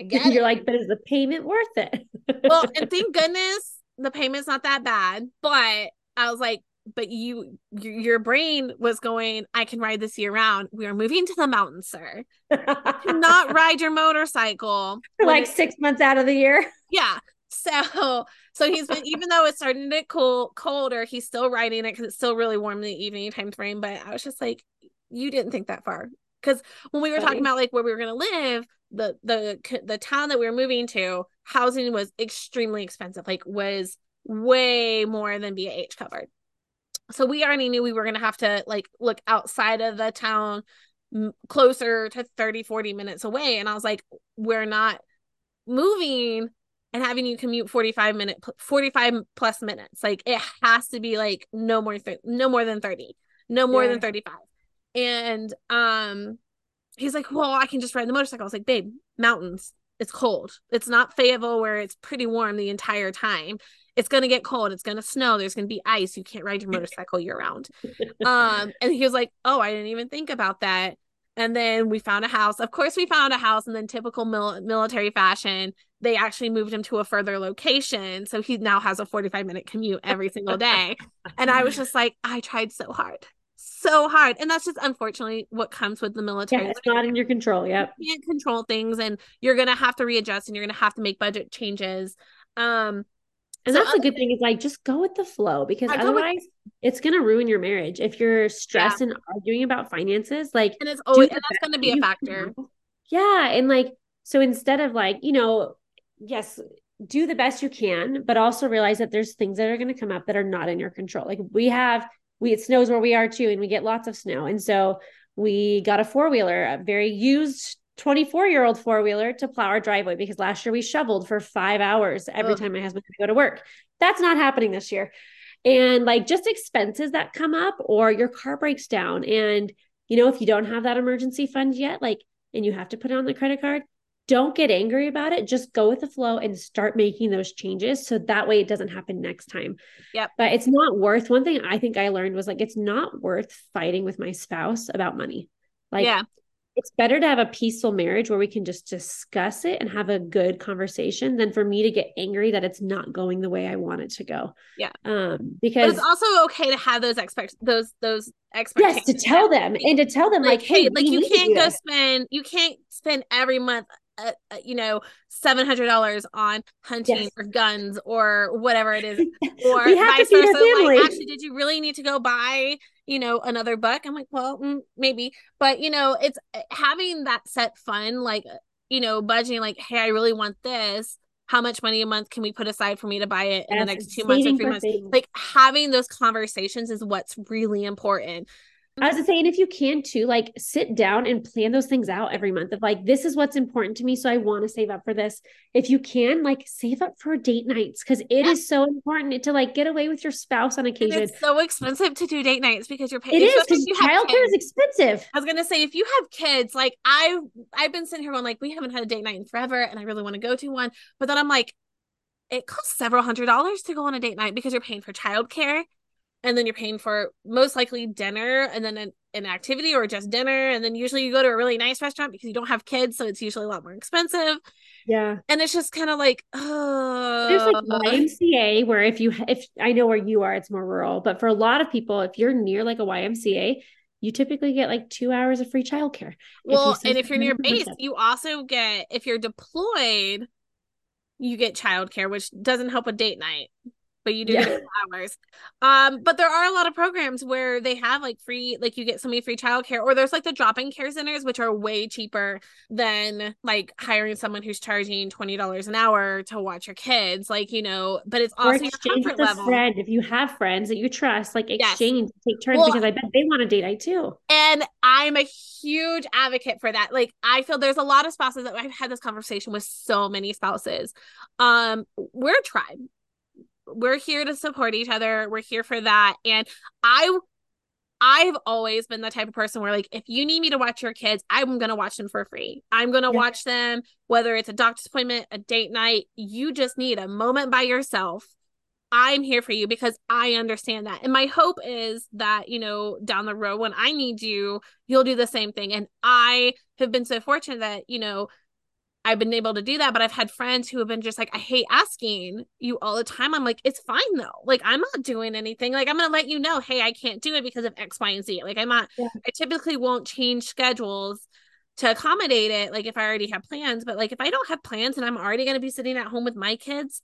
I get You're it. like, but is the payment worth it? well, and thank goodness the payment's not that bad. But I was like, but you your, brain was going, I can ride this year round. We are moving to the mountains, sir. Do not ride your motorcycle. Like six months out of the year. yeah. So so he's been even though it's starting to get cool colder, he's still riding it because it's still really warm in the evening time frame. But I was just like, you didn't think that far. Because when we were talking about like where we were gonna live, the the the town that we were moving to, housing was extremely expensive, like was way more than BAH covered. So we already knew we were gonna have to like look outside of the town m- closer to 30 40 minutes away. And i was like we're not moving and having you commute 45 minute 45 plus minutes. Like it has to be like no more th- no more than 30 no more Yeah. than 35 and um he's like well i can just ride the motorcycle. I was like babe mountains it's cold. It's not fayetteville where it's pretty warm the entire time it's going to get cold it's going to snow there's going to be ice you can't ride your motorcycle year round. Um and he was like oh i didn't even think about that. And then we found a house of course we found a house and then typical mil- military fashion they actually moved him to a further location so he now has a 45 minute commute every single day. And i was just like i tried so hard so hard. And that's just unfortunately what comes with the military. Yeah, it's not in your control. Yep. you can't control things and you're gonna have to readjust and you're gonna have to make budget changes. Um And So that's a good thing is like just go with the flow because I go with- otherwise it's gonna ruin your marriage if you're stressed and arguing about finances. Like and it's always and that's gonna be a factor can. Yeah. And like, so instead of like, you know, yes, do the best you can, but also realize that there's things that are going to come up that are not in your control. Like we have, we, it snows where we are too, and we get lots of snow. And so we got a four wheeler, a very used 24 year old four wheeler to plow our driveway because last year we shoveled for five hours every Ugh. time my husband had to go to work. That's not happening this year. And like just expenses that come up or your car breaks down. And, you know, if you don't have that emergency fund yet, like, and you have to put it on the credit card, don't get angry about it. Just go with the flow and start making those changes. So that way it doesn't happen next time. Yeah. But it's not worth one thing I think I learned was like, it's not worth fighting with my spouse about money. Like, yeah it's better to have a peaceful marriage where we can just discuss it and have a good conversation than for me to get angry that it's not going the way I want it to go. Yeah. Um, but because it's also okay to have those expect those those expectations. yes, to tell them and to tell them like, hey, like you can't go this. spend you can't spend every month uh, uh, you know seven hundred dollars on hunting Yes. or guns or whatever it is or we have to vice feed versa like actually did you really need to go buy you know another buck? I'm like well mm, maybe. But you know it's uh, having that set fun, like uh, you know budgeting like hey i really want this. How much money a month can we put aside for me to buy it in the next two months or three months? things. like having those conversations is what's really important I was just saying, if you can too, like sit down and plan those things out every month of like, this is what's important to me. So I want to save up for this. If you can, like save up for date nights because it is Yeah. so important to like get away with your spouse on and occasion. it's so expensive to do date nights because you're paying It is because if you have childcare is expensive. I was gonna say if you have kids, like I I've been sitting here going like we haven't had a date night in forever, and I really want to go to one, but then I'm like, it costs several hundred dollars to go on a date night because you're paying for childcare, and then you're paying for most likely dinner, and then an, an activity or just dinner, and then usually you go to a really nice restaurant because you don't have kids, so it's usually a lot more expensive, Yeah. and it's just kind of like, oh, There's like YMCA where if you if I know where you are, it's more rural, but for a lot of people, if you're near like a YMCA, you typically get like two hours of free childcare. Well, and if you're near base, you also get if you're deployed, you get childcare, which doesn't help with date night, but you do Yeah. get hours. Um, but there are a lot of programs where they have like free, like you get so many free childcare, or there's like the drop-in care centers, which are way cheaper than like hiring someone who's charging twenty dollars an hour to watch your kids. Like you know, but it's also your comfort level. friend if you have friends that you trust, like Yes. exchange, take turns Well- because I bet they want a date night too. And I'm a huge advocate for that. Like I feel there's a lot of spouses that I've had this conversation with so many spouses. Um, we're a tribe. We're here to support each other. We're here for that. And I I've always been the type of person where, like, if you need me to watch your kids, I'm going to watch them for free. I'm going to yeah. watch them, whether it's a doctor's appointment, a date night. You just need a moment by yourself. I'm here for you because I understand that. And my hope is that, you know, down the road when I need you, you'll do the same thing. And I have been so fortunate that, you know, I've been able to do that, but I've had friends who have been just like, I hate asking you all the time. I'm like, it's fine though. Like, I'm not doing anything. Like, I'm going to let you know, hey, I can't do it because of X, Y, and Z. Like, I'm not, yeah. I typically won't change schedules to accommodate it. Like, if I already have plans, but like, if I don't have plans and I'm already going to be sitting at home with my kids,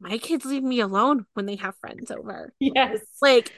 my kids leave me alone when they have friends over. Yes. Like,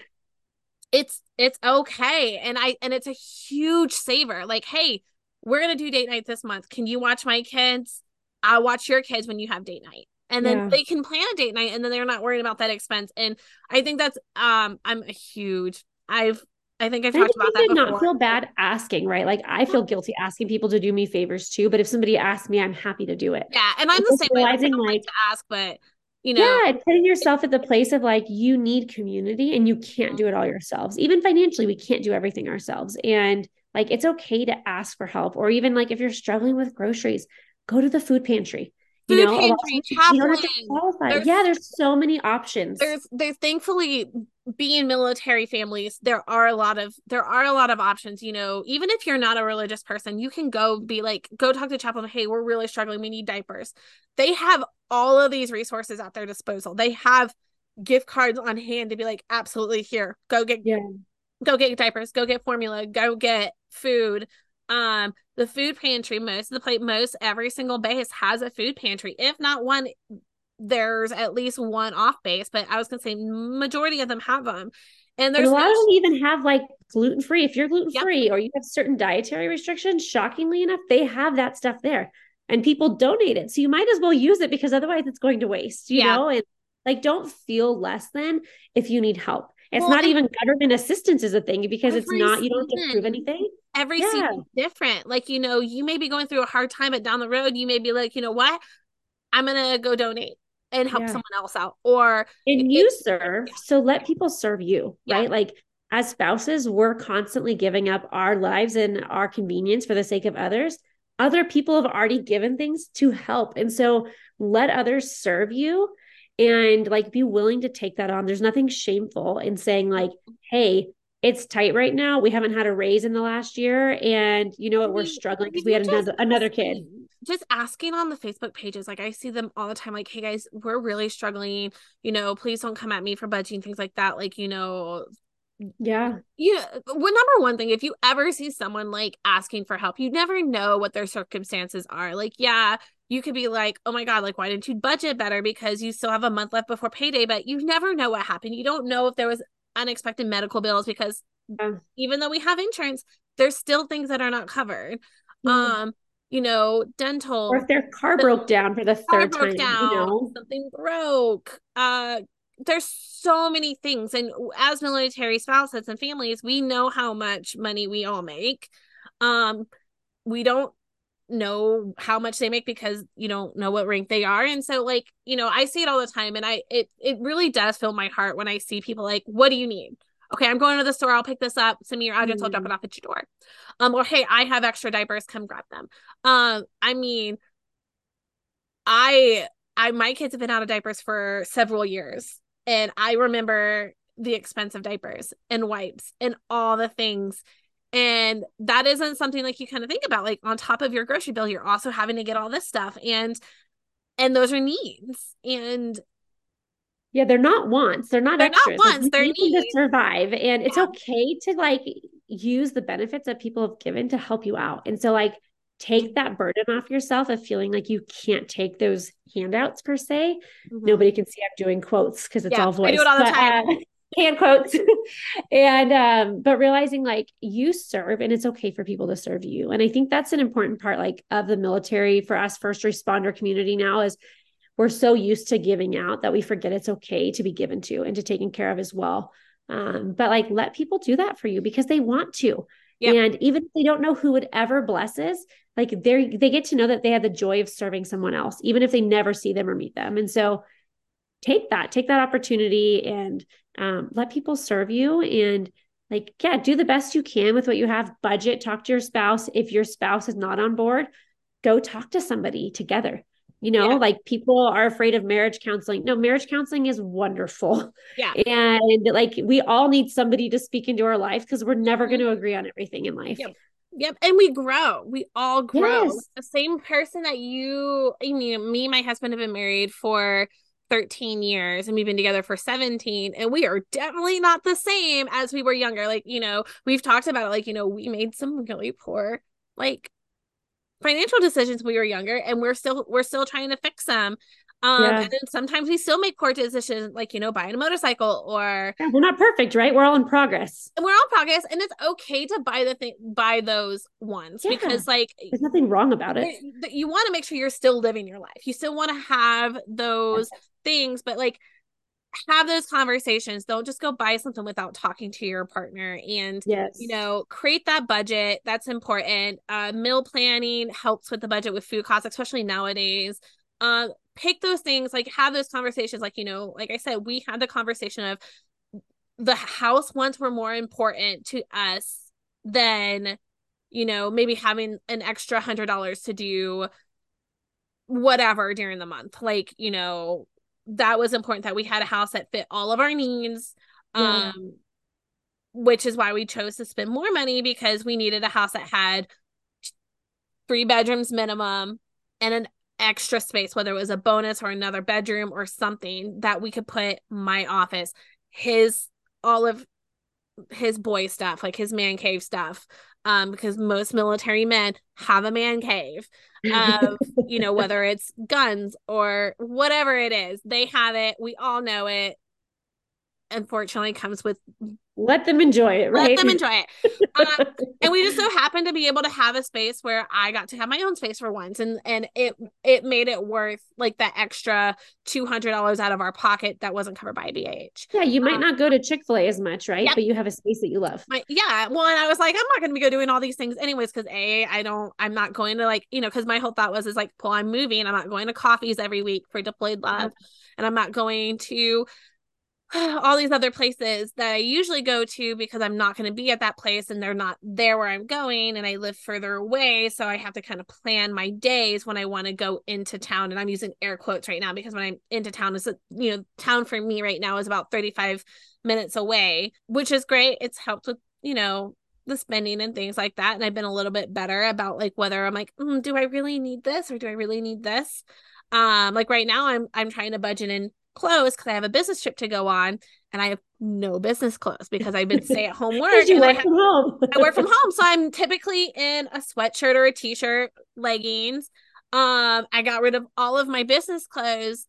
it's it's okay and i and it's a huge saver like hey we're gonna do date night this month. Can you watch my kids? I'll watch your kids when you have date night. And then yeah. they can plan a date night and then they're not worried about that expense. And I think that's um I'm a huge I've I think I've talked about that. Before. Not feel bad asking, right? Like I feel guilty asking people to do me favors too, but if somebody asks me, I'm happy to do it. Yeah, and I'm the same realizing way. like to ask, but you know, yeah, putting yourself at the place of like you need community and you can't do it all yourselves. Even financially, we can't do everything ourselves, and like it's okay to ask for help, or even like if you're struggling with groceries, go to the food pantry. You food know, pantry, you don't have to qualify. There's, yeah, there's so many options. There's there's thankfully being military families, there are a lot of there are a lot of options. You know, even if you're not a religious person, you can go be like, go talk to chaplain. Hey, we're really struggling. We need diapers. They have all of these resources at their disposal. They have gift cards on hand to be like, absolutely here, go get yeah go get diapers, go get formula, go get food. Um, the food pantry, most of the plate, most every single base has a food pantry. If not one, there's at least one off base, but I was gonna say majority of them have them. And there's and a lot no- of them even have like gluten free. If you're gluten free yep. or you have certain dietary restrictions, shockingly enough, they have that stuff there and people donate it. So you might as well use it because otherwise it's going to waste, you yeah. know? And like don't feel less than if you need help. It's well, not even government assistance is a thing because it's not, you don't have to prove anything. Every yeah. season different. Like, you know, you may be going through a hard time, but down the road, you may be like, you know what? I'm going to go donate and help yeah. someone else out. Or, and you serve. So let people serve you, yeah. right? Like, as spouses, we're constantly giving up our lives and our convenience for the sake of others. Other people have already given things to help. And so let others serve you and like be willing to take that on. There's nothing shameful in saying, like, hey, it's tight right now. We haven't had a raise in the last year. And you know what? We're struggling because we had another, another kid. Just asking on the Facebook pages, like I see them all the time, like, hey guys, we're really struggling. You know, please don't come at me for budging, things like that. Like, you know, yeah. Yeah. Well, number one thing, if you ever see someone like asking for help, you never know what their circumstances are. Like, yeah, you could be like, oh my God, like, why didn't you budget better? Because you still have a month left before payday, but you never know what happened. You don't know if there was unexpected medical bills because yeah. even though we have insurance, there's still things that are not covered. Mm-hmm. Um, you know, dental or if their car the, broke down for the third time, down, you know, something broke. Uh there's so many things and as military spouses and families we know how much money we all make um we don't know how much they make because you don't know what rank they are and so like you know i see it all the time and i it it really does fill my heart when i see people like what do you need okay i'm going to the store i'll pick this up send me your address mm-hmm. i'll drop it mm. off at your door um or hey i have extra diapers come grab them um i mean i i my kids have been out of diapers for several years and i remember the expensive diapers and wipes and all the things and that isn't something like you kind of think about like on top of your grocery bill you're also having to get all this stuff and and those are needs and yeah they're not wants they're not they're extras. not wants like, they're needs to survive and it's yeah. okay to like use the benefits that people have given to help you out and so like take that burden off yourself of feeling like you can't take those handouts per se. Mm-hmm. Nobody can see I'm doing quotes because it's yeah, all voice. I do it all the time. Hand quotes. And um but realizing like you serve and it's okay for people to serve you. And i think that's an important part like of the military for us first responder community now is we're so used to giving out that we forget it's okay to be given to and to taken care of as well. Um but like let people do that for you because they want to. Yep. and even if they don't know who it ever blesses like they they get to know that they have the joy of serving someone else even if they never see them or meet them. And so take that take that opportunity and um, let people serve you and like, yeah, do the best you can with what you have. Budget, talk to your spouse. If your spouse is not on board, go talk to somebody together. You know, yeah. like people are afraid of marriage counseling. No, marriage counseling is wonderful. Yeah. And like we all need somebody to speak into our life because we're never going to agree on everything in life. Yep. Yep. And we grow. We all grow. Yes. The same person that you, I mean, me and my husband have been married for 13 years and we've been together for 17 and we are definitely not the same as we were younger like you know we've talked about it like you know we made some really poor like financial decisions when we were younger and we're still we're still trying to fix them um yeah. and then sometimes we still make poor decisions like you know buying a motorcycle or yeah, we're not perfect right? We're all in progress. And we're all progress and it's okay to buy the thing buy those ones yeah. because like there's nothing wrong about it. you want to make sure you're still living your life. You still want to have those things but like have those conversations. Don't just go buy something without talking to your partner and yes. you know create that budget. That's important. Uh meal planning helps with the budget with food costs especially nowadays. Uh pick those things like have those conversations like you know like i said we had the conversation of the house wants were more important to us than you know maybe having an extra hundred dollars to do whatever during the month like you know that was important that we had a house that fit all of our needs yeah. um which is why we chose to spend more money because we needed a house that had three bedrooms minimum and an extra space whether it was a bonus or another bedroom or something that we could put my office his all of his boy stuff like his man cave stuff um because most military men have a man cave of you know whether it's guns or whatever it is they have it we all know it. Unfortunately comes with let them enjoy it right? let them enjoy it. Uh, and we just so happened to be able to have a space where i got to have my own space for once and and it it made it worth like that extra $200 out of our pocket that wasn't covered by BAH yeah you might um, not go to chick-fil-a as much right? Yep. but you have a space that you love. My, yeah well and i was like i'm not going to be go doing all these things anyways because a i don't i'm not going to like you know because my whole thought was is like well i'm moving i'm not going to coffees every week for deployed love and i'm not going to all these other places that I usually go to because I'm not going to be at that place and they're not there where I'm going and I live further away. So I have to kind of plan my days when I want to go into town. And I'm using air quotes right now because when I'm into town, is you know, town for me right now is about 35 minutes away, which is great. It's helped with, you know, the spending and things like that. And I've been a little bit better about like whether I'm like, mm, do I really need this or do I really need this? Um, like right now I'm I'm trying to budget in clothes because I have a business trip to go on and I have no business clothes because I've been stay at home work. you work I, have, from home. I work from home. So I'm typically in a sweatshirt or a t-shirt, leggings. Um, I got rid of all of my business clothes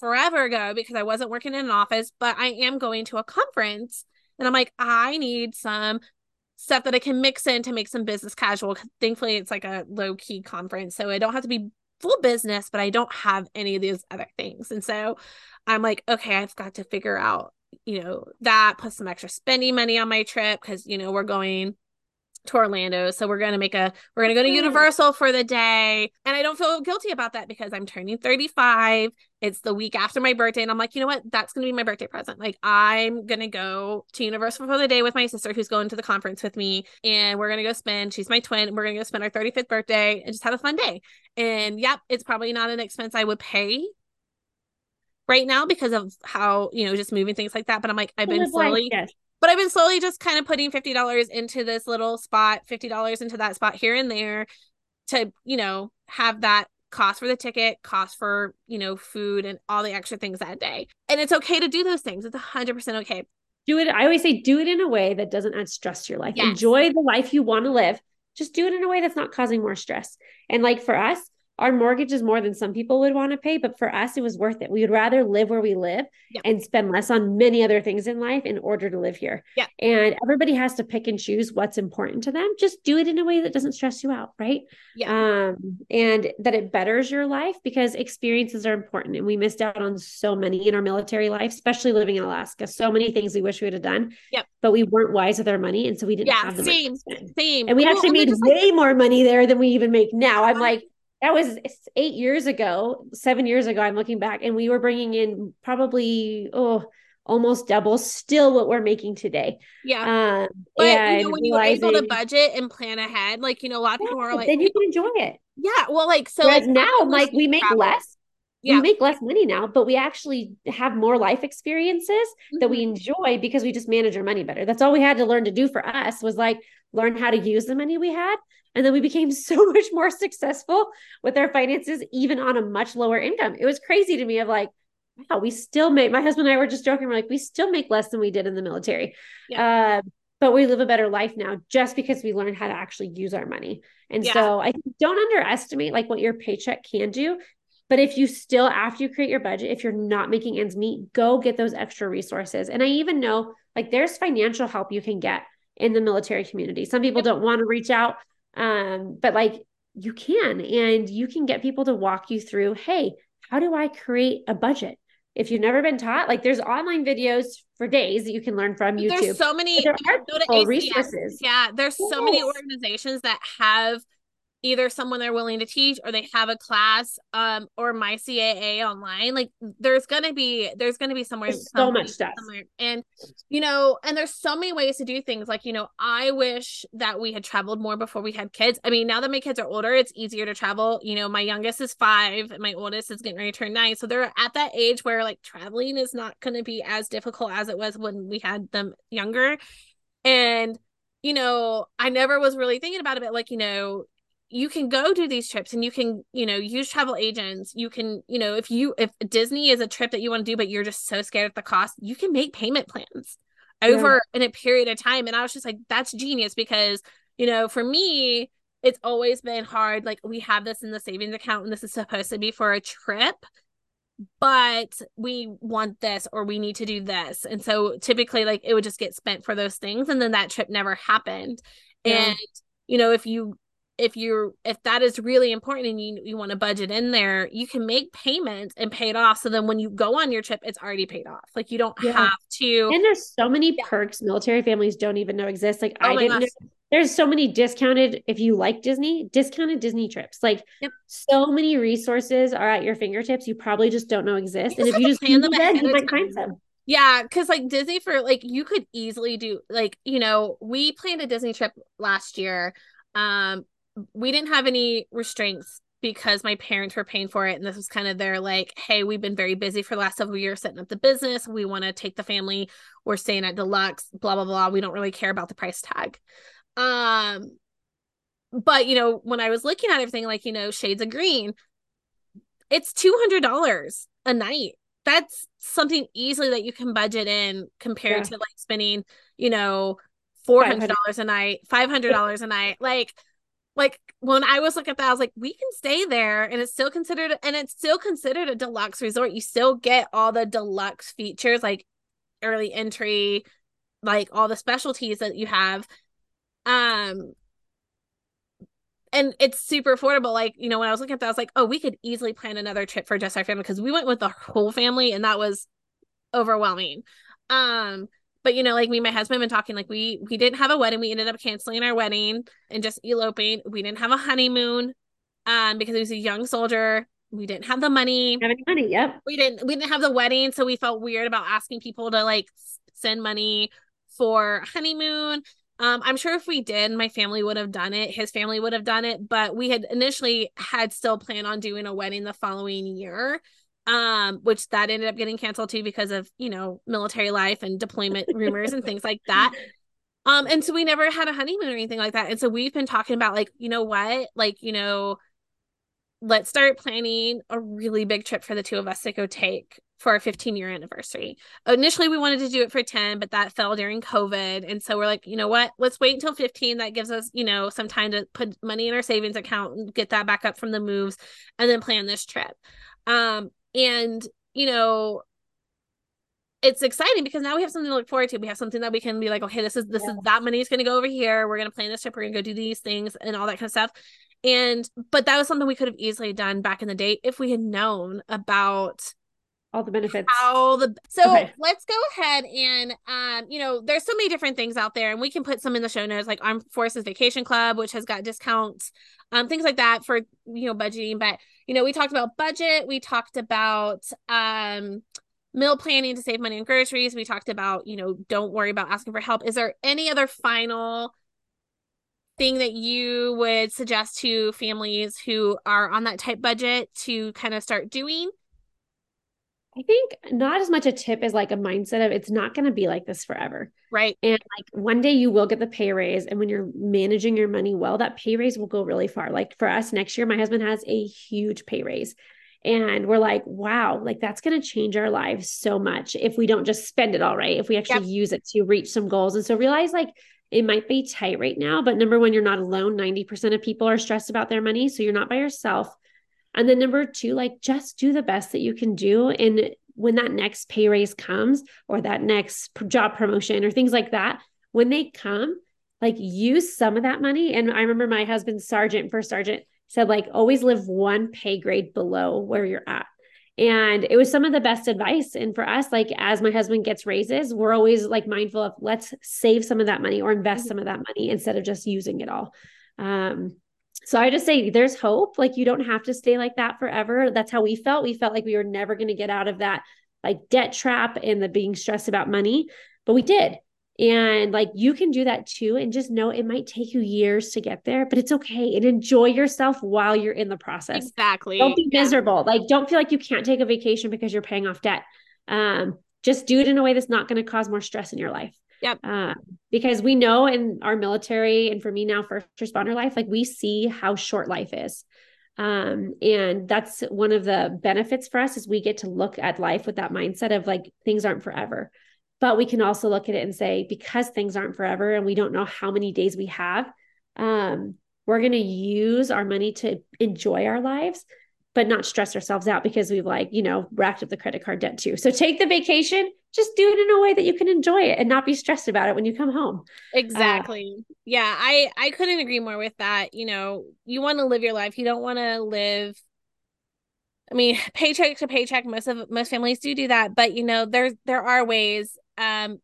forever ago because I wasn't working in an office, but I am going to a conference and I'm like, I need some stuff that I can mix in to make some business casual. Thankfully, it's like a low key conference, so I don't have to be full business, but I don't have any of these other things. And so I'm like, okay, I've got to figure out, you know, that plus some extra spending money on my trip because, you know, we're going to Orlando. So we're going to make a, we're going to go to Universal for the day. And I don't feel guilty about that because I'm turning 35. It's the week after my birthday. And I'm like, you know what? That's going to be my birthday present. Like, I'm going to go to Universal for the day with my sister who's going to the conference with me. And we're going to go spend, she's my twin. We're going to go spend our 35th birthday and just have a fun day. And yep, it's probably not an expense I would pay right now because of how, you know, just moving things like that. But I'm like, I've been slowly. Yes but I've been slowly just kind of putting $50 into this little spot, $50 into that spot here and there to, you know, have that cost for the ticket, cost for, you know, food and all the extra things that day. And it's okay to do those things. It's 100% okay. Do it. I always say do it in a way that doesn't add stress to your life. Yes. Enjoy the life you want to live. Just do it in a way that's not causing more stress. And like for us, our mortgage is more than some people would want to pay, but for us, it was worth it. We would rather live where we live yep. and spend less on many other things in life in order to live here. Yeah. And everybody has to pick and choose what's important to them. Just do it in a way that doesn't stress you out, right? Yeah. Um, and that it betters your life because experiences are important. And we missed out on so many in our military life, especially living in Alaska. So many things we wish we would have done. Yep. But we weren't wise with our money. And so we didn't yeah, have the same, same. And we well, actually made way like- more money there than we even make now. I'm like, that was eight years ago, seven years ago. I'm looking back, and we were bringing in probably oh almost double still what we're making today. Yeah. Um, but you know, when you're able to budget and plan ahead, like, you know, a lot of people are like, then you can enjoy it. Yeah. Well, like, so Whereas like, now, like, we make travel. less. Yeah. We make less money now, but we actually have more life experiences mm-hmm. that we mm-hmm. enjoy because we just manage our money better. That's all we had to learn to do for us was like learn how to use the money we had. And then we became so much more successful with our finances, even on a much lower income. It was crazy to me of like, wow, we still make my husband and I were just joking. We're like, we still make less than we did in the military. Yeah. Uh, but we live a better life now just because we learned how to actually use our money. And yeah. so I don't underestimate like what your paycheck can do. But if you still, after you create your budget, if you're not making ends meet, go get those extra resources. And I even know like there's financial help you can get in the military community. Some people don't want to reach out, um, but like you can, and you can get people to walk you through hey, how do I create a budget? if you've never been taught, like there's online videos for days that you can learn from YouTube. There's so many there are resources. Yeah, there's yes. so many organizations that have either someone they're willing to teach or they have a class um or MyCAA online like there's going to be there's going to be somewhere so much stuff. somewhere. and you know and there's so many ways to do things. Like you know I wish that we had traveled more before we had kids. I mean now that my kids are older it's easier to travel. You know my youngest is 5 and my oldest is getting ready to turn 9 so they're at that age where like traveling is not going to be as difficult as it was when we had them younger. And you know, I never was really thinking about it, but like, you know, you can go do these trips and you can you know use travel agents. You can you know if you if disney is a trip that you want to do but you're just so scared of the cost you can make payment plans over yeah. in a period of time. And i was just like that's genius because you know for me it's always been hard. Like we have this in the savings account and this is supposed to be for a trip but we want this or we need to do this. And so typically like it would just get spent for those things and then that trip never happened. Yeah. and you know if you if you're if that is really important and you you want to budget in there you can make payments and pay it off. So then when you go on your trip it's already paid off. Like you don't yeah. have to and there's so many yeah. perks military families don't even know exist. Like oh i didn't know, there's so many discounted if you like disney discounted disney trips. Like yep. so many resources are at your fingertips you probably just don't know exist. And if you just plan them ahead, you might find some. Yeah, because like Disney for like you could easily do like you know we planned a Disney trip last year um we didn't have any restraints because my parents were paying for it. And this was kind of their like hey we've been very busy for the last several years setting up the business. We want to take the family. We're staying at deluxe blah blah blah. We don't really care about the price tag. Um but you know when i was looking at everything like you know shades of green it's $200 a night. That's something easily that you can budget in compared yeah. to like spending you know $400 a night $500 a night. Like like when I was looking at that, I was like, we can stay there and it's still considered and it's still considered a deluxe resort. You still get all the deluxe features like early entry, like all the specialties that you have. Um and it's super affordable. Like, you know, when I was looking at that, I was like, oh, we could easily plan another trip for just our family because we went with the whole family and that was overwhelming. Um, but you know like me and my husband been talking like we we didn't have a wedding. We ended up canceling our wedding and just eloping. We didn't have a honeymoon um because he was a young soldier. We didn't have the money. Have any money yep. We didn't we didn't have the wedding so we felt weird about asking people to like send money for honeymoon. Um, I'm sure if we did, my family would have done it. His family would have done it, but we had initially had still planned on doing a wedding the following year um which that ended up getting canceled too because of you know military life and deployment rumors and things like that um and so we never had a honeymoon or anything like that and so we've been talking about like you know what like you know let's start planning a really big trip for the two of us to go take for our 15 year anniversary. Initially, we wanted to do it for 10, but that fell during COVID. And so we're like, you know what? Let's wait until 15. That gives us, you know, some time to put money in our savings account and get that back up from the moves and then plan this trip. Um, and you know it's exciting because now we have something to look forward to. We have something that we can be like, okay, this is this yeah. is that money is going to go over here. We're going to plan this trip. We're going to go do these things and all that kind of stuff. And but that was something we could have easily done back in the day if we had known about all the benefits. How the so okay. let's go ahead and um you know there's so many different things out there and we can put some in the show notes like Armed Forces Vacation Club which has got discounts um things like that for you know budgeting but you know we talked about budget we talked about um meal planning to save money on groceries. We talked about, you know, don't worry about asking for help. Is there any other final thing that you would suggest to families who are on that tight budget to kind of start doing? I think not as much a tip as like a mindset of it's not going to be like this forever. Right. And like one day you will get the pay raise. And when you're managing your money well, that pay raise will go really far. Like for us next year, my husband has a huge pay raise. And we're like, wow, like that's going to change our lives so much if we don't just spend it all right, if we actually yep. use it to reach some goals. And so realize like it might be tight right now, but number one, you're not alone. 90% of people are stressed about their money. So you're not by yourself. And then number two, like just do the best that you can do. And when that next pay raise comes or that next job promotion or things like that, when they come, like use some of that money. And I remember my husband, sergeant, first sergeant, said, like, always live one pay grade below where you're at. And it was some of the best advice. And for us, like as my husband gets raises, we're always like mindful of let's save some of that money or invest mm-hmm. some of that money instead of just using it all. Um, so I just say there's hope. Like you don't have to stay like that forever. That's how we felt. We felt like we were never going to get out of that like debt trap and the being stressed about money, but we did. And like you can do that too. And just know it might take you years to get there, but it's okay. And enjoy yourself while you're in the process. Exactly. Don't be yeah. miserable. Like don't feel like you can't take a vacation because you're paying off debt. Um, just do it in a way that's not going to cause more stress in your life. Yep. Uh, because we know in our military and for me now, first responder life, like we see how short life is. Um, and that's one of the benefits for us is we get to look at life with that mindset of like things aren't forever. But we can also look at it and say, because things aren't forever and we don't know how many days we have, um, we're going to use our money to enjoy our lives but not stress ourselves out because we've like, you know, racked up the credit card debt too. So take the vacation, just do it in a way that you can enjoy it and not be stressed about it when you come home. Exactly. Uh, yeah, I I couldn't agree more with that. You know, you want to live your life. You don't want to live I mean, paycheck to paycheck. Most of most families do do that, but you know, there's there are ways um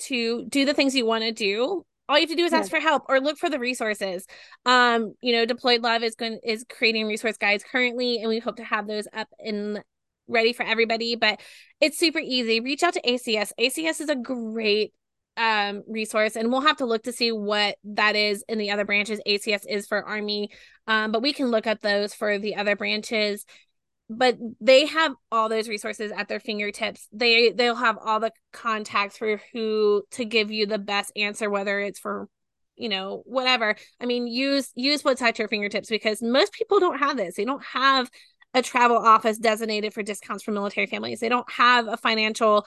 to do the things you want to do all you have to do is ask for help or look for the resources um you know deployed love is going is creating resource guides currently and we hope to have those up and ready for everybody but it's super easy. Reach out to acs acs is a great um resource and we'll have to look to see what that is in the other branches acs is for army. Um but we can look up those for the other branches. But they have all those resources at their fingertips. They they'll have all the contacts for who to give you the best answer whether it's for you know whatever. I mean use use what's at your fingertips because most people don't have this. They don't have a travel office designated for discounts for military families they don't have a financial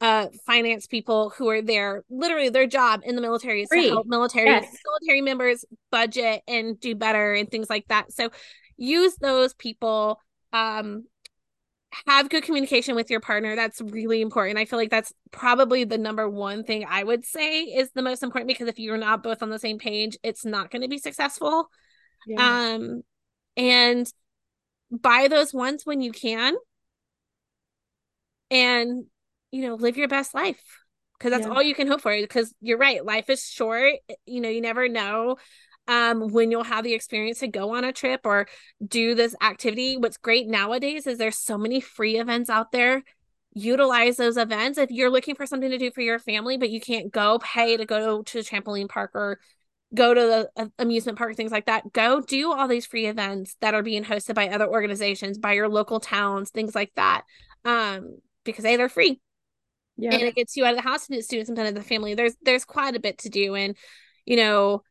uh finance people who are there literally their job in the military is Free. to help military yes. military members budget and do better and things like that so use those people um have good communication with your partner that's really important i feel like that's probably the number one thing i would say is the most important because if you're not both on the same page it's not going to be successful yeah. um and buy those ones when you can and you know live your best life because that's yeah. all you can hope for because you're right life is short you know you never know um, when you'll have the experience to go on a trip or do this activity. What's great nowadays is there's so many free events out there. Utilize those events. If you're looking for something to do for your family, but you can't go pay to go to the trampoline park or go to the uh, amusement park, things like that, go do all these free events that are being hosted by other organizations, by your local towns, things like that. Um, because they they're free. Yeah. And it gets you out of the house and it's doing something to the family. There's there's quite a bit to do. And, you know,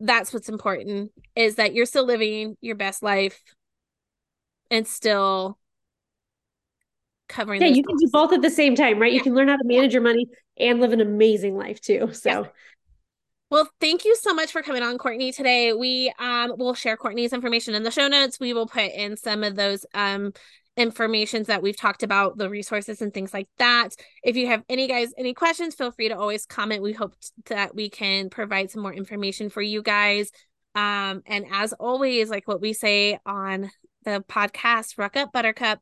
that's what's important is that you're still living your best life and still covering yeah you can do both at the same time right yeah. you can learn how to manage your money and live an amazing life too so yeah. Well thank you so much for coming on courtney today. We um will share courtney's information in the show notes. We will put in some of those um informations that we've talked about the resources and things like that. If you have any guys any questions feel free to always comment. We hope that we can provide some more information for you guys. Um and as always like what we say on the podcast ruck up buttercup